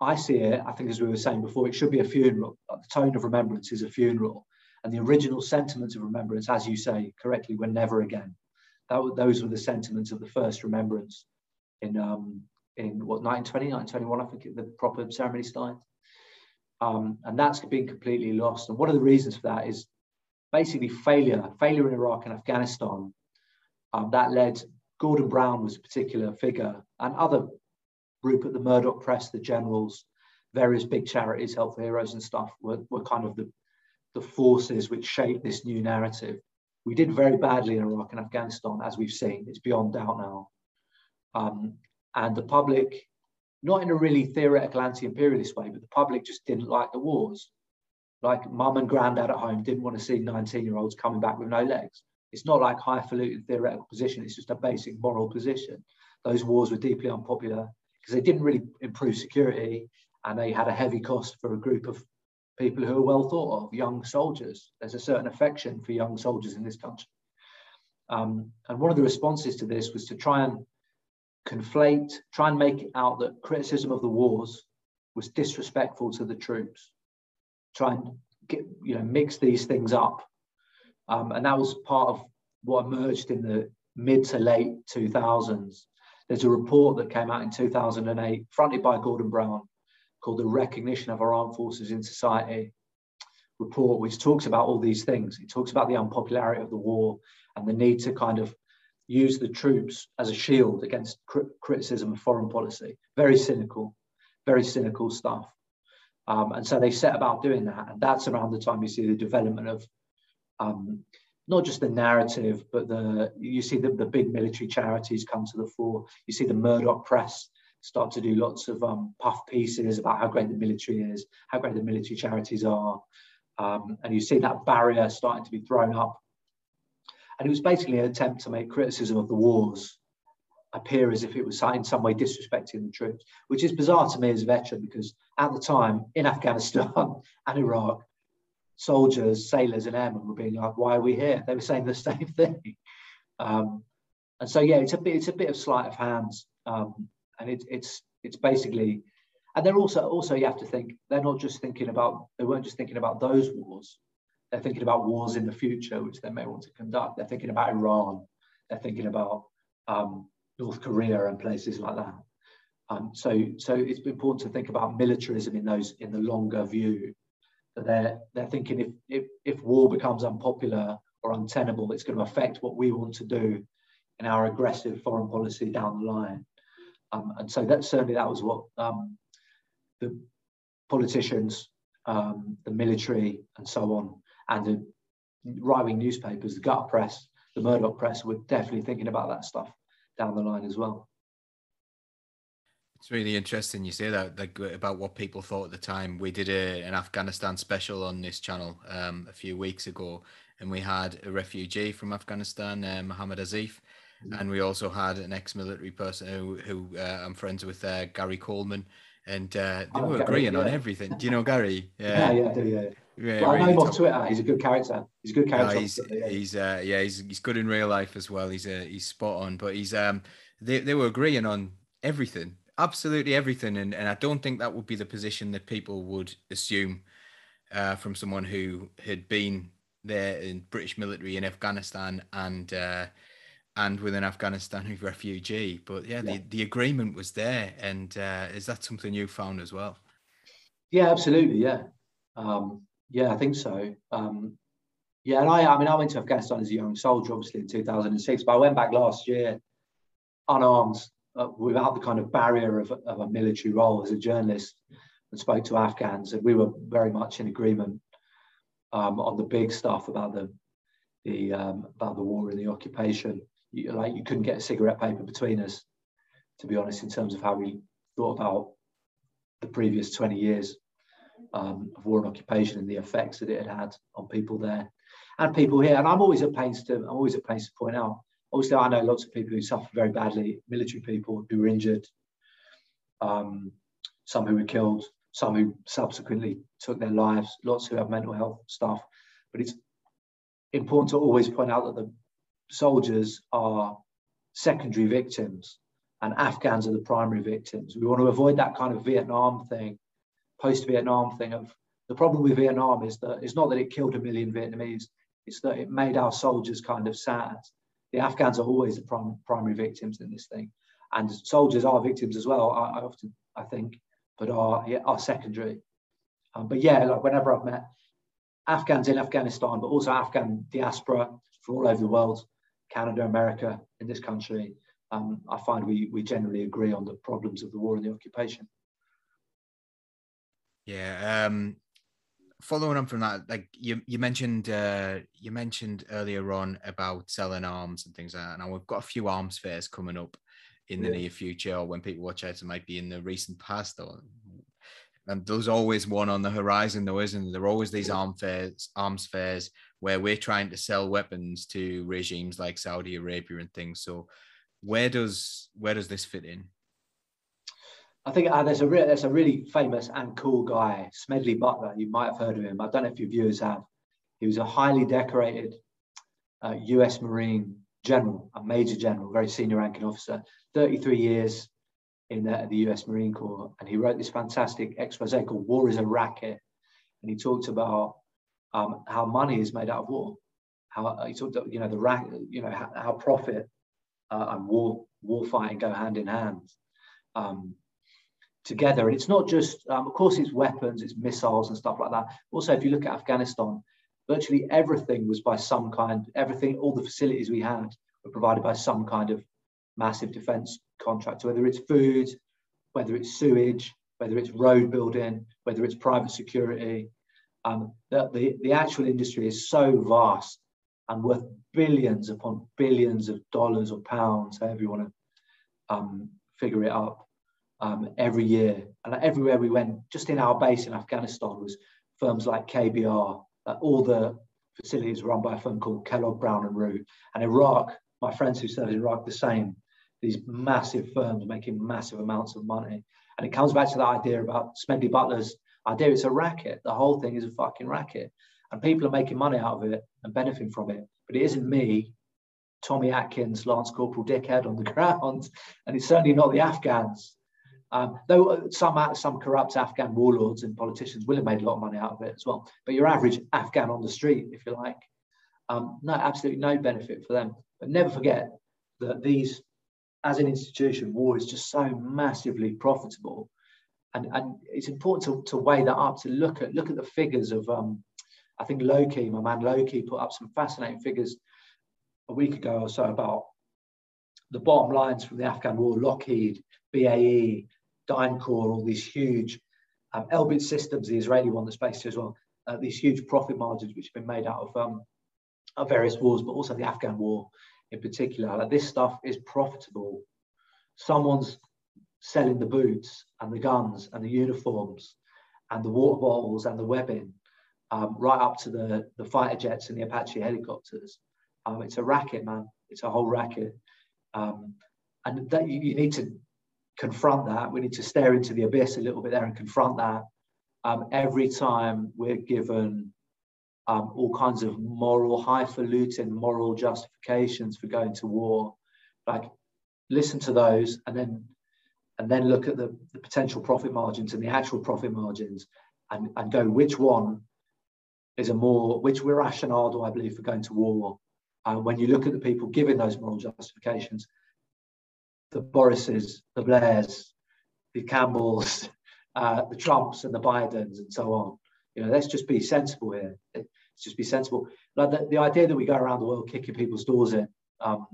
I see it. I think as we were saying before, it should be a funeral. The tone of remembrance is a funeral, and the original sentiments of remembrance, as you say correctly, were never again. That those were the sentiments of the first remembrance in um, in what 1920, 1921, I think the proper ceremony started. Um, and that's been completely lost. And one of the reasons for that is basically failure, failure in Iraq and Afghanistan. Um, that led Gordon Brown was a particular figure, and other Rupert the Murdoch Press, the generals, various big charities, Help for Heroes and stuff were, were kind of the, the forces which shaped this new narrative. We did very badly in Iraq and Afghanistan, as we've seen. It's beyond doubt now. Um, and the public, not in a really theoretical anti-imperialist way, but the public just didn't like the wars like mum and granddad at home didn't want to see 19 year olds coming back with no legs. It's not like highfalutin theoretical position, it's just a basic moral position. Those wars were deeply unpopular because they didn't really improve security and they had a heavy cost for a group of people who are well thought of, young soldiers. There's a certain affection for young soldiers in this country. Um, and one of the responses to this was to try and conflate, try and make it out that criticism of the wars was disrespectful to the troops try and get you know mix these things up um, and that was part of what emerged in the mid to late 2000s there's a report that came out in 2008 fronted by gordon brown called the recognition of our armed forces in society report which talks about all these things it talks about the unpopularity of the war and the need to kind of use the troops as a shield against criticism of foreign policy very cynical very cynical stuff um, and so they set about doing that. And that's around the time you see the development of um, not just the narrative, but the you see the, the big military charities come to the fore. You see the Murdoch press start to do lots of um, puff pieces about how great the military is, how great the military charities are. Um, and you see that barrier starting to be thrown up. And it was basically an attempt to make criticism of the wars appear as if it was in some way disrespecting the troops, which is bizarre to me as a veteran because at the time in Afghanistan [LAUGHS] and Iraq, soldiers, sailors, and airmen were being like, "Why are we here?" They were saying the [LAUGHS] same thing, um, and so yeah, it's a bit it's a bit of sleight of hands, um, and it, it's it's basically, and they're also also you have to think they're not just thinking about they weren't just thinking about those wars, they're thinking about wars in the future which they may want to conduct. They're thinking about Iran, they're thinking about um, North Korea and places like that. Um, so, so it's important to think about militarism in those in the longer view. That they're they're thinking if if if war becomes unpopular or untenable, it's going to affect what we want to do in our aggressive foreign policy down the line. Um, and so that certainly that was what um, the politicians, um, the military, and so on, and the right wing newspapers, the gut press, the Murdoch press, were definitely thinking about that stuff down the line as well. It's really interesting you say that like, about what people thought at the time. We did a, an Afghanistan special on this channel um, a few weeks ago, and we had a refugee from Afghanistan, uh, Muhammad Azif. And we also had an ex-military person who, who uh, I'm friends with, uh, Gary Coleman, and uh, they oh, were Gary, agreeing yeah. on everything. Do you know Gary? Yeah, yeah, yeah. Yeah, well, really I know him off Twitter. He's a good character. He's a good character. No, he's he's uh, yeah he's he's good in real life as well. He's uh, he's spot on. But he's um they they were agreeing on everything, absolutely everything, and and I don't think that would be the position that people would assume uh, from someone who had been there in British military in Afghanistan and uh, and with an Afghanistan [LAUGHS] refugee. But yeah, yeah, The, the agreement was there, and uh, is that something you found as well? Yeah, absolutely. Yeah, um, yeah, I think so. Um, yeah, and I, I mean, I went to Afghanistan as a young soldier, obviously in 2006, but I went back last year unarmed, uh, without the kind of barrier of, of a military role as a journalist, and spoke to Afghans, and we were very much in agreement um, on the big stuff about the the um, about the war and the occupation. You, like you couldn't get a cigarette paper between us, to be honest, in terms of how we thought about the previous 20 years um, of war and occupation and the effects that it had had on people there and people here. And I'm always at pains to I'm always at pains to point out. Obviously, I know lots of people who suffered very badly, military people who were injured, um, some who were killed, some who subsequently took their lives, lots who have mental health stuff. But it's important to always point out that the soldiers are secondary victims and Afghans are the primary victims. We want to avoid that kind of Vietnam thing, post Vietnam thing of the problem with Vietnam is that it's not that it killed a million Vietnamese, it's that it made our soldiers kind of sad. The Afghans are always the prim- primary victims in this thing. And soldiers are victims as well, I, I often I think, but are, are secondary. Um, but yeah, like whenever I've met Afghans in Afghanistan, but also Afghan diaspora from all over the world, Canada, America, in this country, um, I find we, we generally agree on the problems of the war and the occupation. Yeah. Um, following on from that, like you, you mentioned, uh, you mentioned earlier on about selling arms and things like that. Now we've got a few arms fairs coming up in the yeah. near future, or when people watch out, it might be in the recent past. Or and there's always one on the horizon, though, isn't there? There are always these arms fairs, arms fairs where we're trying to sell weapons to regimes like Saudi Arabia and things. So, where does where does this fit in? I think uh, there's a re- there's a really famous and cool guy, Smedley Butler. You might have heard of him. I don't know if your viewers have. He was a highly decorated uh, U.S. Marine general, a major general, very senior ranking officer, 33 years in the, the US Marine Corps. And he wrote this fantastic expose called War is a Racket. And he talked about um, how money is made out of war. How uh, he talked about, you know, the rack, you know, how, how profit uh, and war, war fighting go hand in hand um, together. And it's not just, um, of course, it's weapons, it's missiles and stuff like that. Also, if you look at Afghanistan, virtually everything was by some kind, everything, all the facilities we had were provided by some kind of massive defense contractor, whether it's food, whether it's sewage, whether it's road building, whether it's private security. Um, the, the, the actual industry is so vast and worth billions upon billions of dollars or pounds, however you want to um, figure it up, um, every year. And everywhere we went, just in our base in Afghanistan, was firms like KBR, uh, all the facilities run by a firm called Kellogg Brown and Root. And Iraq, my friends who served in Iraq, the same. These massive firms making massive amounts of money. And it comes back to that idea about Smedley Butler's idea. It's a racket. The whole thing is a fucking racket. And people are making money out of it and benefiting from it. But it isn't me, Tommy Atkins, Lance Corporal Dickhead on the [LAUGHS] ground. And it's certainly not the Afghans um, though some some corrupt Afghan warlords and politicians will have made a lot of money out of it as well. But your average Afghan on the street, if you like, um, no, absolutely no benefit for them. But never forget that these, as an institution, war is just so massively profitable, and and it's important to, to weigh that up to look at look at the figures of. Um, I think Loki, my man Loki, put up some fascinating figures a week ago or so about the bottom lines from the Afghan war, Lockheed, BAE, DynCorp, all these huge um, Elbit Systems, the Israeli one that's based as well, uh, these huge profit margins which have been made out of, um, various wars, but also the Afghan war in particular. Like this stuff is profitable. Someone's selling the boots and the guns and the uniforms and the water bottles and the webbing, um, right up to the, the fighter jets and the Apache helicopters. Um, it's a racket, man. It's a whole racket. Um, and that you, you, need to confront that. We need to stare into the abyss a little bit there and confront that um, every time we're given um, all kinds of moral, highfalutin moral justifications for going to war, like listen to those and then and then look at the, the potential profit margins and the actual profit margins and, and go which one is a more which we're rationale do I believe for going to war? Uh, when you look at the people giving those moral justifications, the Borises, the Blairs, the Campbells, [LAUGHS] uh, the Trumps and the Bidens and so on. You know, let's just be sensible here. Just be sensible. Like the, the idea that we go around the world kicking people's doors in um,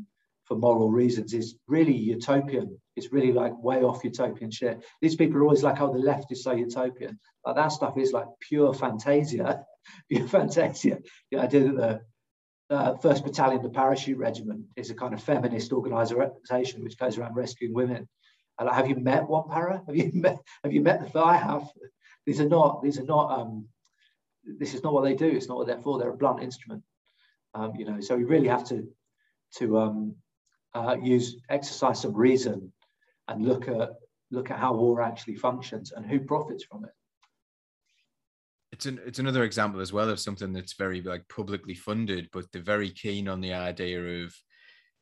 for moral reasons is really utopian. It's really like way off utopian shit. These people are always like, oh, the left is so utopian. Like that stuff is like pure fantasia. [LAUGHS] pure fantasia. The idea that the uh, First Battalion, the Parachute Regiment, is a kind of feminist organisation which goes around rescuing women. And like, have you met one para? Have you [LAUGHS] met? Have you met the? I have. These are not. These are not. Um, this is not what they do. It's not what they're for. They're a blunt instrument. Um, you know. So we really have to to um, uh, use exercise some reason and look at look at how war actually functions and who profits from it it's an it's another example as well of something that's very like publicly funded, but they're very keen on the idea of,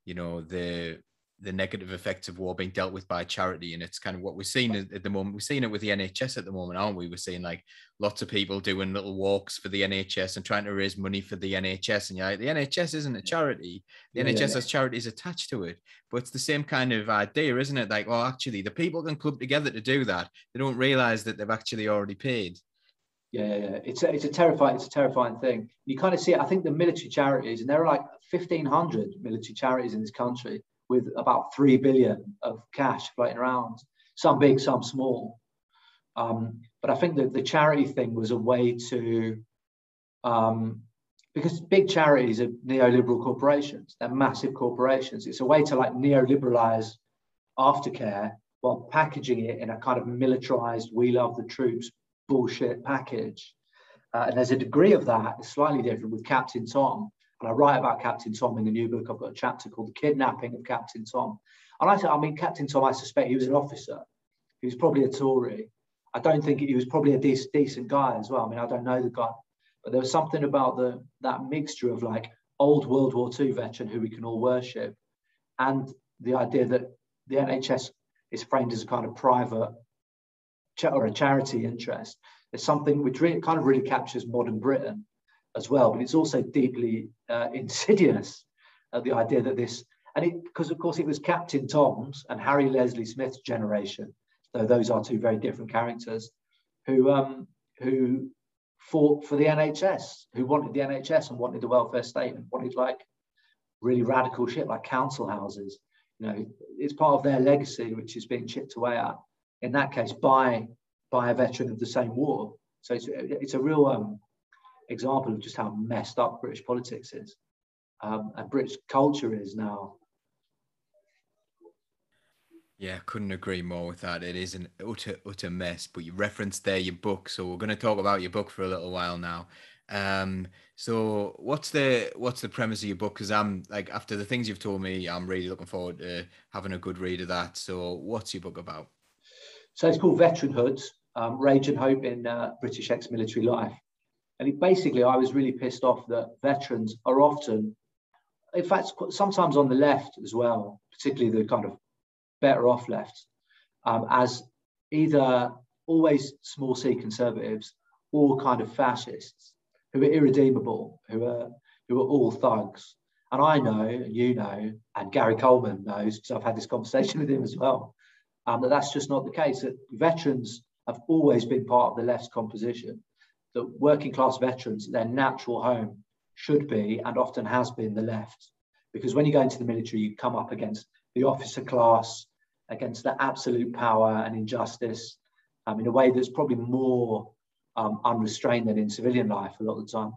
you know, the the negative effects of war being dealt with by charity. And it's kind of what we're seeing at the moment. We're seeing it with the NHS at the moment, aren't we? We're seeing like lots of people doing little walks for the NHS and trying to raise money for the NHS. And you're like, the NHS isn't a charity. The yeah, NHS yeah. has charities attached to it. But it's the same kind of idea, isn't it? Like, well, actually, the people can club together to do that. They don't realize that they've actually already paid. Yeah, yeah, yeah. It's a, it's a terrifying, it's a terrifying thing. You kind of see it. I think the military charities, and there are like 1,500 military charities in this country with about three billion of cash floating around. Some big, some small. Um, but I think that the charity thing was a way to, um, because big charities are neoliberal corporations. They're massive corporations. It's a way to like neoliberalize aftercare while packaging it in a kind of militarized, we love the troops bullshit package. Uh, and there's a degree of that, slightly different with Captain Tom. And I write about Captain Tom in the new book. I've got a chapter called The Kidnapping of Captain Tom. And I, I mean, Captain Tom, I suspect he was an officer. He was probably a Tory. I don't think he was probably a decent, decent guy as well. I mean, I don't know the guy, but there was something about the that mixture of like old World War II veteran who we can all worship, and the idea that the NHS is framed as a kind of private or a charity interest is something which really kind of really captures modern Britain as well. But it's also deeply uh, [LAUGHS] insidious. Uh, the idea that this and it because of course it was Captain Tom's and Harry Leslie Smith's generation, though those are two very different characters, who um, who fought for the NHS, who wanted the NHS and wanted the welfare state and wanted like really radical shit like council houses. You know, it's part of their legacy which is being chipped away at in that case by by a veteran of the same war. So it's, it's a real um, example of just how messed up British politics is um, and British culture is now. Yeah, couldn't agree more with that. It is an utter utter mess. But you referenced there your book, so we're going to talk about your book for a little while now. Um, so what's the what's the premise of your book? Because I'm like after the things you've told me, I'm really looking forward to having a good read of that. So what's your book about? So it's called Veteranhood, um, Rage and Hope in uh, British ex-military life. And it, basically, I was really pissed off that veterans are often, in fact, sometimes on the left as well, particularly the kind of better off left, um, as either always small c conservatives or kind of fascists who are irredeemable, who are who are all thugs. And I know, and you know, and Gary Coleman knows because I've had this conversation [LAUGHS] with him as well, um, that that's just not the case. That veterans have always been part of the left's composition. That working class veterans, their natural home should be and often has been the left. Because when you go into the military, you come up against the officer class, against the absolute power and injustice um, in a way that's probably more um, unrestrained than in civilian life a lot of the time.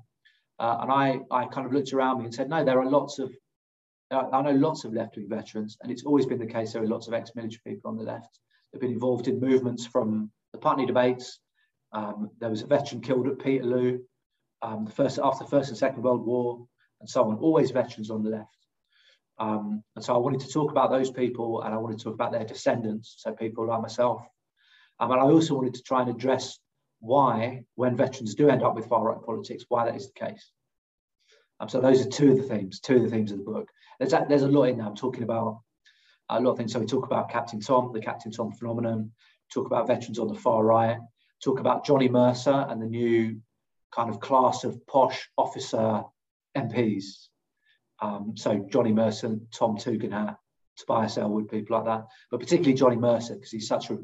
Uh, and I, I kind of looked around me and said, no, there are lots of I know lots of left wing veterans, and it's always been the case. There are lots of ex military people on the left that have been involved in movements from the Putney debates. Um, there was a veteran killed at Peterloo um, the first, after the First and Second World War, and so on. Always veterans on the left. Um, and so I wanted to talk about those people and I wanted to talk about their descendants, so people like myself. Um, and I also wanted to try and address why, when veterans do end up with far right politics, why that is the case. Um, so those are two of the themes, two of the themes of the book. There's a, there's a lot in there. I'm talking about a lot of things. So we talk about Captain Tom, the Captain Tom phenomenon, talk about veterans on the far right, talk about Johnny Mercer and the new kind of class of posh officer MPs. Um, so Johnny Mercer, Tom Tugendhat, Tobias Ellwood, people like that, but particularly Johnny Mercer because he's such a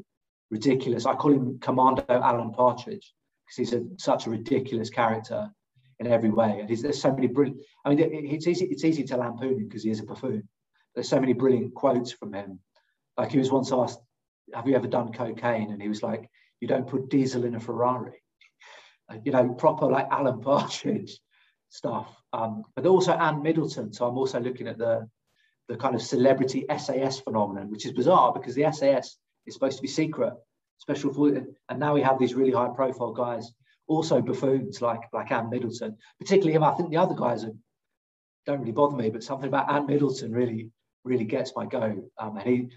ridiculous. I call him Commando Alan Partridge because he's a, such a ridiculous character in every way. And there's so many brilliant. I mean, it's easy. It's easy to lampoon him because he is a buffoon. There's so many brilliant quotes from him. Like he was once asked, "Have you ever done cocaine?" And he was like, "You don't put diesel in a Ferrari." you know, proper like Alan Partridge [LAUGHS] stuff. Um, but also Ant Middleton. So I'm also looking at the the kind of celebrity SAS phenomenon, which is bizarre because the SAS is supposed to be secret, special for, and now we have these really high profile guys, also buffoons like like Ant Middleton, particularly him. I think the other guys are, don't really bother me, but something about Ant Middleton really really gets my go. Um, and he,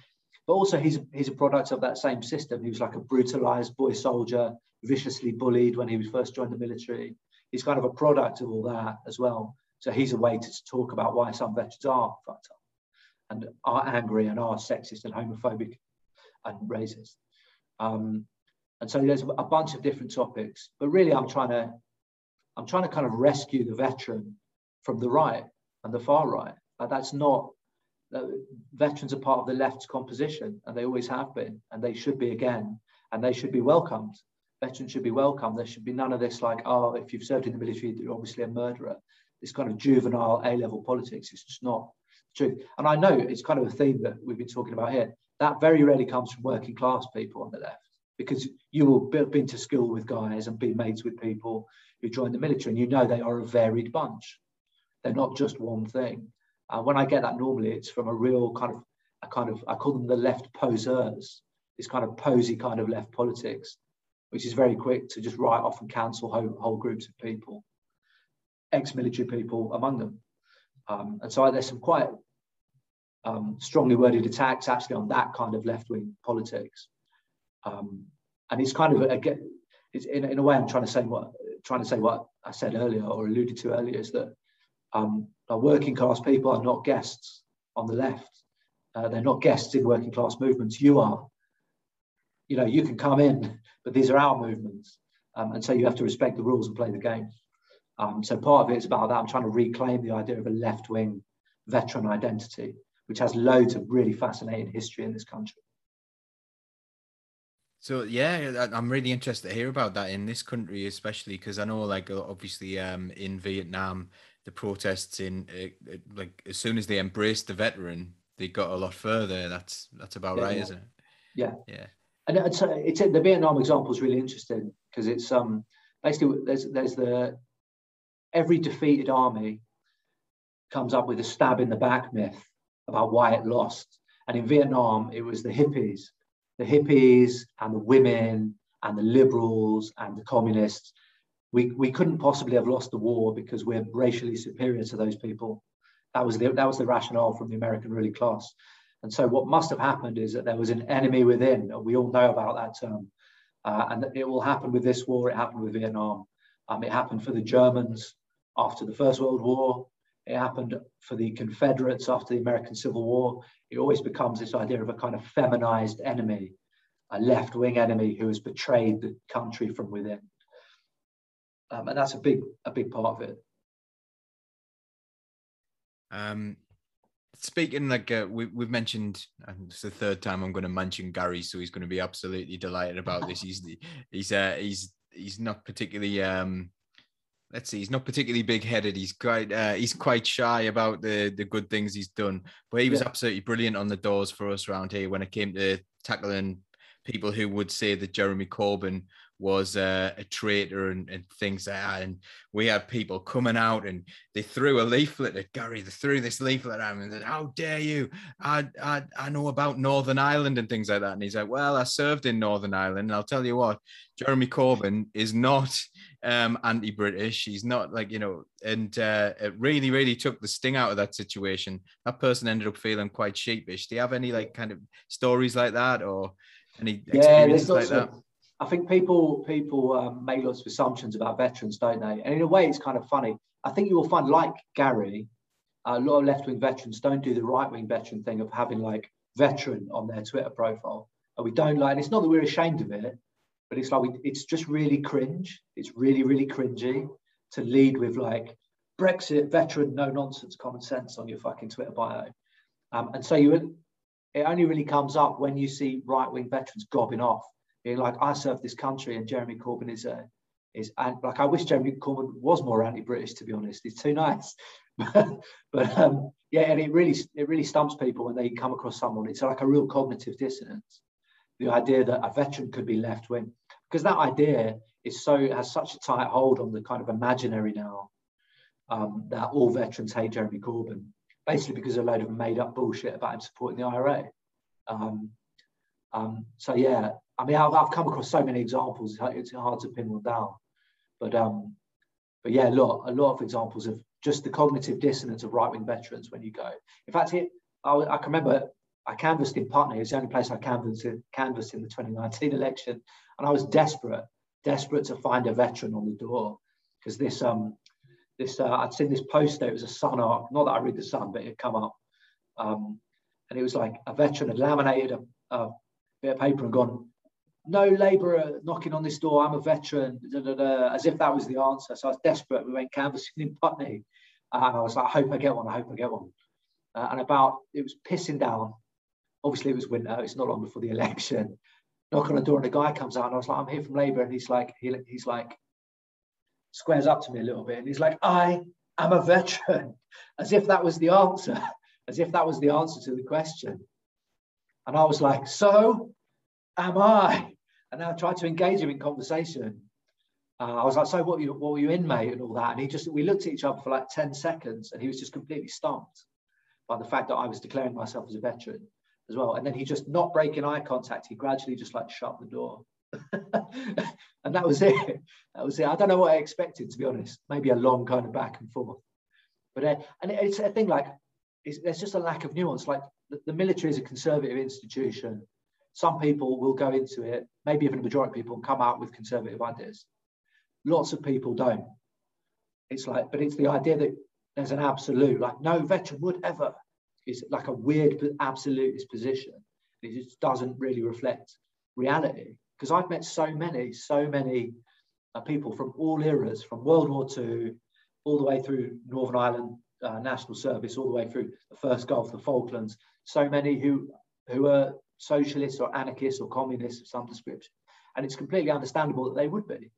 but also he's he's a product of that same system. He was like a brutalized boy soldier, viciously bullied when he was first joined the military. He's kind of a product of all that as well. So he's a way to talk about why some veterans are fucked up and are angry and are sexist and homophobic and racist. Um, and so there's a bunch of different topics, but really I'm trying to I'm trying to kind of rescue the veteran from the right and the far right. Like that's not Uh, veterans are part of the left's composition, and they always have been, and they should be again, and they should be welcomed. Veterans should be welcomed. There should be none of this like, oh, if you've served in the military, you're obviously a murderer. This kind of juvenile A-level politics is just not true. And I know it's kind of a theme that we've been talking about here. That very rarely comes from working class people on the left, because you will have been to school with guys and be mates with people who join the military, and you know they are a varied bunch. They're not just one thing. Uh, when I get that normally, it's from a real kind of, a kind of, I call them the left poseurs, this kind of posy kind of left politics, which is very quick to just write off and cancel whole, whole groups of people, ex-military people among them. Um, and so there's some quite um, strongly worded attacks actually on that kind of left-wing politics. Um, and it's kind of again, it's in, in a way I'm trying to say what trying to say what I said earlier or alluded to earlier is that um, working class people are not guests on the left. Uh, they're not guests in working class movements. You are. You know, you can come in, [LAUGHS] but these are our movements, um, and so you have to respect the rules and play the game. Um, so part of it is about that. I'm trying to reclaim the idea of a left-wing veteran identity, which has loads of really fascinating history in this country. So yeah, I'm really interested to hear about that in this country, especially because I know, like, obviously, um, in Vietnam, the protests in uh, uh, like as soon as they embraced the veteran, they got a lot further. That's that's about yeah, right, yeah. isn't it? Yeah, yeah. And it's, it's the Vietnam example is really interesting because it's um basically there's there's the every defeated army comes up with a stab in the back myth about why it lost. And in Vietnam, it was the hippies, the hippies and the women and the liberals and the communists. We, we couldn't possibly have lost the war because we're racially superior to those people. That was the, that was the rationale from the American ruling class. And so what must have happened is that there was an enemy within. We all know about that term. Uh, and it will happen with this war. It happened with Vietnam. Um, it happened for the Germans after the First World War. It happened for the Confederates after the American Civil War. It always becomes this idea of a kind of feminized enemy, a left wing enemy who has betrayed the country from within. Um, and that's a big, a big part of it. Um, speaking like uh, we, we've mentioned, and it's the third time I'm going to mention Gary, so he's going to be absolutely delighted about this. He's he's uh, he's he's not particularly um, let's see, he's not particularly big-headed. He's quite uh, he's quite shy about the the good things he's done, but he was yeah. absolutely brilliant on the doors for us around here when it came to tackling people who would say that Jeremy Corbyn was uh, a traitor and, and, things like that. And we had people coming out and they threw a leaflet at Gary. They threw this leaflet at him and said, How dare you? I, I, I know about Northern Ireland and things like that. And he's like, Well, I served in Northern Ireland. And I'll tell you what, Jeremy Corbyn is not um, anti British. He's not like, you know, and uh, it really, really took the sting out of that situation. That person ended up feeling quite sheepish. Do you have any like kind of stories like that or any experiences yeah, like that? I think people people um, make lots of assumptions about veterans, don't they? And in a way, it's kind of funny. I think you will find, like Gary, a lot of left wing veterans don't do the right wing veteran thing of having like veteran on their Twitter profile. And we don't like, and it's not that we're ashamed of it, but it's like we, it's just really cringe. It's really, really cringy to lead with like Brexit veteran, no nonsense, common sense on your fucking Twitter bio. Um, and so you, it only really comes up when you see right wing veterans gobbing off being like, I serve this country, and Jeremy Corbyn is a is and like I wish Jeremy Corbyn was more anti-British. To be honest, he's too nice. [LAUGHS] but um, yeah, and it really it really stumps people when they come across someone. It's like a real cognitive dissonance. The idea that a veteran could be left wing, because that idea is so has such a tight hold on the kind of imaginary now um, that all veterans hate Jeremy Corbyn, basically because a load of made up bullshit about him supporting the IRA. Um, um, so yeah, I mean, I've, I've come across so many examples. It's hard to pin one down, but um, but yeah, a lot a lot of examples of just the cognitive dissonance of right wing veterans when you go. In fact, it, I, I, can remember I canvassed in Putney. It's the only place I canvassed in, canvassed in the 2019 election, and I was desperate, desperate to find a veteran on the door because this um this uh, I'd seen this poster. It was a Sun arc. Not that I read the Sun, but it had come up, um, and it was like a veteran had laminated a, a bit of paper and gone, no labourer knocking on this door. I'm a veteran, da, da, da, as if that was the answer. So I was desperate. We went canvassing in Putney, and I was like, I hope I get one. I hope I get one. Uh, and about it was pissing down. Obviously, it was winter. It's not long before the election. Knock on the door, and a guy comes out, and I was like, I'm here from Labour, and he's like, he, he's like, squares up to me a little bit, and he's like, I am a veteran, [LAUGHS] as if that was the answer, [LAUGHS] as if that was the answer to the question. And I was like, so am I? And I tried to engage him in conversation. Uh, I was like, so what were, you, what were you in, mate? And all that. And he just, we looked at each other for like 10 seconds and he was just completely stumped by the fact that I was declaring myself as a veteran as well. And then he just not breaking eye contact, he gradually just like shut the door. [LAUGHS] and that was it. That was it. I don't know what I expected, to be honest. Maybe a long kind of back and forth. But uh, and it's a thing like there's just a lack of nuance. Like the, the military is a conservative institution. Some people will go into it, maybe even a majority of people, come out with conservative ideas. Lots of people don't. It's like, but it's the idea that there's an absolute, like no veteran would ever. It's like a weird but absolutist position. It just doesn't really reflect reality. Because I've met so many, so many uh, people from all eras, from World War II all the way through Northern Ireland uh, National Service, all the way through the First Gulf, the Falklands. So many who who are socialists or anarchists or communists of some description. And it's completely understandable that they would be.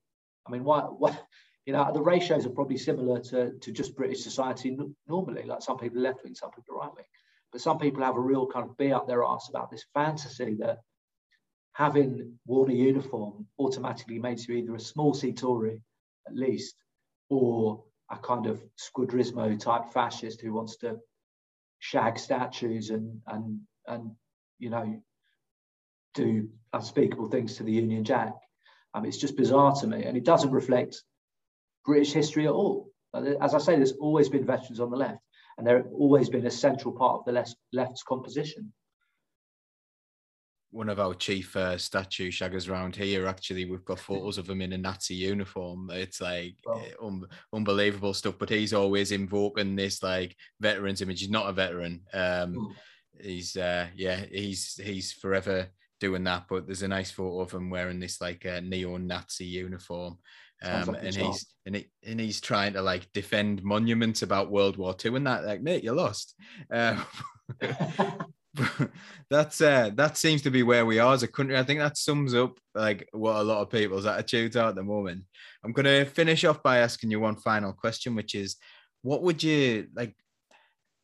I mean, why, why you know, the ratios are probably similar to, to just British society normally, like some people left wing, some people right wing. But some people have a real kind of be up their ass about this fantasy that having worn a uniform automatically makes you either a small C Tory, at least, or a kind of squadrismo type fascist who wants to shag statues and and and you know do unspeakable things to the Union Jack. Um, it's just bizarre to me, and it doesn't reflect British history at all. As I say, there's always been veterans on the left, and they've always been a central part of the left, left's composition. One of our chief uh, statue shaggers around here, actually, we've got photos of him in a Nazi uniform. It's like well, eh, un- unbelievable stuff, but he's always invoking this like veterans image. He's not a veteran. Um, hmm he's uh yeah he's he's forever doing that but there's a nice photo of him wearing this like uh, neo-nazi uniform um, and he's and, he, and he's trying to like defend monuments about world war ii and that like mate you're lost. Uh, [LAUGHS] [LAUGHS] that's uh that seems to be where we are as a country. I think that sums up like what a lot of people's attitudes are at the moment. I'm going to finish off by asking you one final question which is what would you like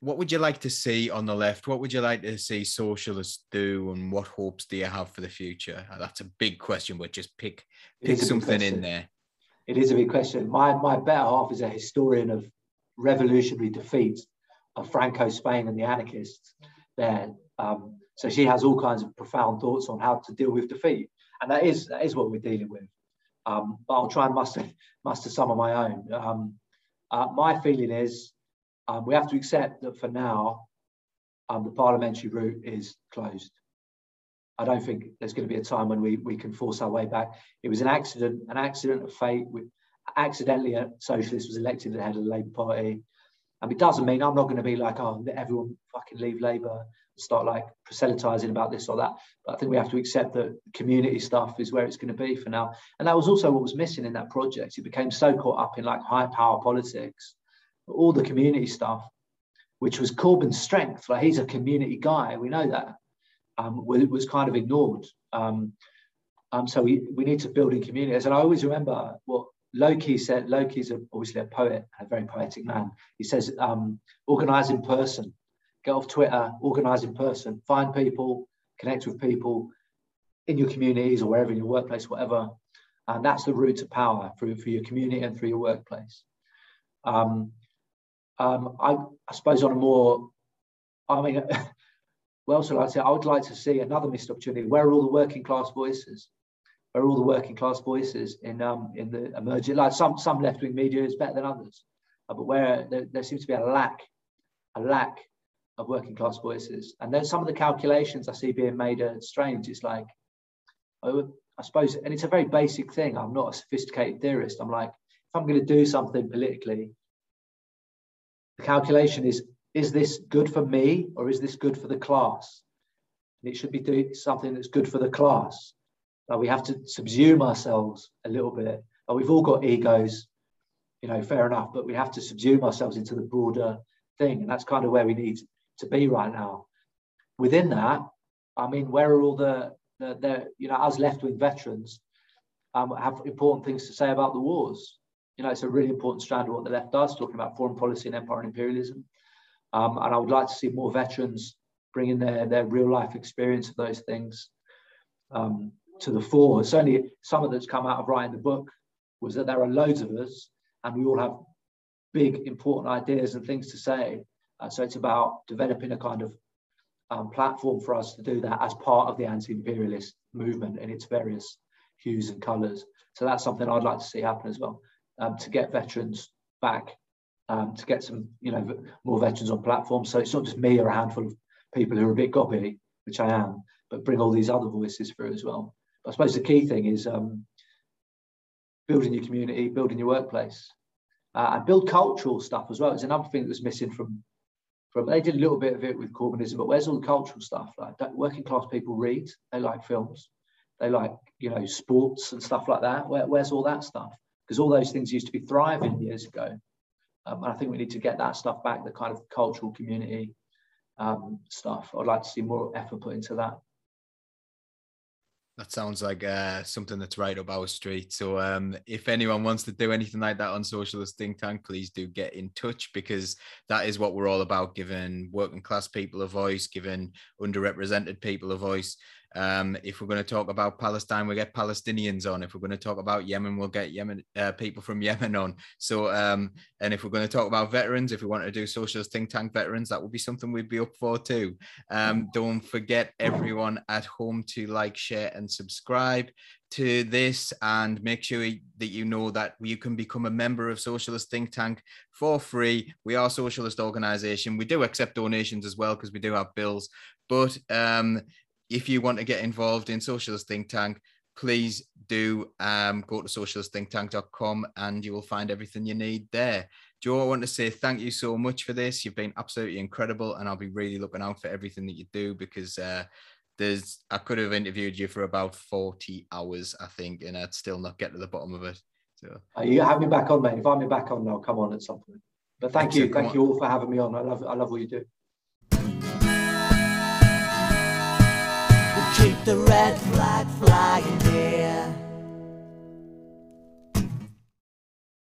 what would you like to see on the left? What would you like to see socialists do, and what hopes do you have for the future? Uh, that's a big question, but just pick pick something in there. It is a big question. My my better half is a historian of revolutionary defeats of Franco Spain and the anarchists there. Um, so she has all kinds of profound thoughts on how to deal with defeat, and that is that is what we're dealing with. Um, but I'll try and muster muster some of my own. Um, uh, my feeling is um, we have to accept that for now, um, the parliamentary route is closed. I don't think there's going to be a time when we, we can force our way back. It was an accident, an accident of fate. We, accidentally, a socialist was elected the head of the Labour Party. And it doesn't mean I'm not going to be like, oh, everyone fucking leave Labour and start like proselytizing about this or that. But I think we have to accept that community stuff is where it's going to be for now. And that was also what was missing in that project. It became so caught up in like high power politics, all the community stuff, which was Corbyn's strength. Like he's a community guy, we know that. Um, was kind of ignored. Um, um, so we, we need to build in communities. And I always remember what Loki said. Loki's a, obviously a poet, a very poetic man. He says, um, organize in person get off Twitter, organize in person, find people, connect with people in your communities or wherever in your workplace, whatever. And that's the route to power through for your community and through your workplace. Um, um, I, I, suppose on a more, I mean, [LAUGHS] well, so I'd say I would like to see another missed opportunity. Where are all the working class voices? Where are all the working class voices in um, in the emerging? Like some some left wing media is better than others, uh, but where there, there seems to be a lack, a lack of working class voices. And then some of the calculations I see being made are strange. It's like, oh, I suppose, and it's a very basic thing. I'm not a sophisticated theorist. I'm like, if I'm going to do something politically, the calculation is, is this good for me or is this good for the class? And it should be doing something that's good for the class. Like we have to subsume ourselves a little bit. Like we've all got egos, you know, fair enough, but we have to subsume ourselves into the broader thing. And that's kind of where we need to be right now. Within that, I mean, where are all the, the, the you know, as left wing veterans um, have important things to say about the wars? You know, it's a really important strand of what the left does, talking about foreign policy and empire and imperialism. Um, and I would like to see more veterans bringing their, their real life experience of those things um, to the fore. Certainly, some of that's come out of writing the book was that there are loads of us and we all have big, important ideas and things to say. Uh, so it's about developing a kind of um, platform for us to do that as part of the anti-imperialist movement in its various hues and colours. So that's something I'd like to see happen as well, um, to get veterans back, um, to get some, you know, more veterans on platforms. So it's not just me or a handful of people who are a bit gobby, which I am, but bring all these other voices through as well. But I suppose the key thing is um, building your community, building your workplace, uh, and build cultural stuff as well. It's another thing that was missing from from they did a little bit of it with Corbynism, but where's all the cultural stuff? Like working class people read, they like films, they like you know sports and stuff like that. Where, where's all that stuff? Because all those things used to be thriving years ago, um, and I think we need to get that stuff back. The kind of cultural community um, stuff. I'd like to see more effort put into that. That sounds like uh, something that's right up our street. So, um, if anyone wants to do anything like that on Socialist Think Tank, please do get in touch because that is what we're all about giving working class people a voice, giving underrepresented people a voice. Um, if we're going to talk about Palestine, we get Palestinians on. If we're going to talk about Yemen, we'll get Yemen uh, people from [LAUGHS] Yemen on. So, um, and if we're going to talk about veterans, if we want to do socialist think tank veterans, that would be something we'd be up for too. Um, don't forget everyone at home to like, share, and subscribe to this and make sure that you know that you can become a member of socialist think tank for free we are a socialist organization we do accept donations as well because we do have bills but um, if you want to get involved in Socialist Think Tank, please do um, go to socialistthinktank.com and you will find everything you need there. Joe, I want to say thank you so much for this. You've been absolutely incredible, and I'll be really looking out for everything that you do because uh, there's I could have interviewed you for about 40 hours, I think, and I'd still not get to the bottom of it. So uh, you have me back on, mate. If I'm back on, I'll come on at some point. But thank Excellent. you, thank you all for having me on. I love I love what you do. The red flag flying here.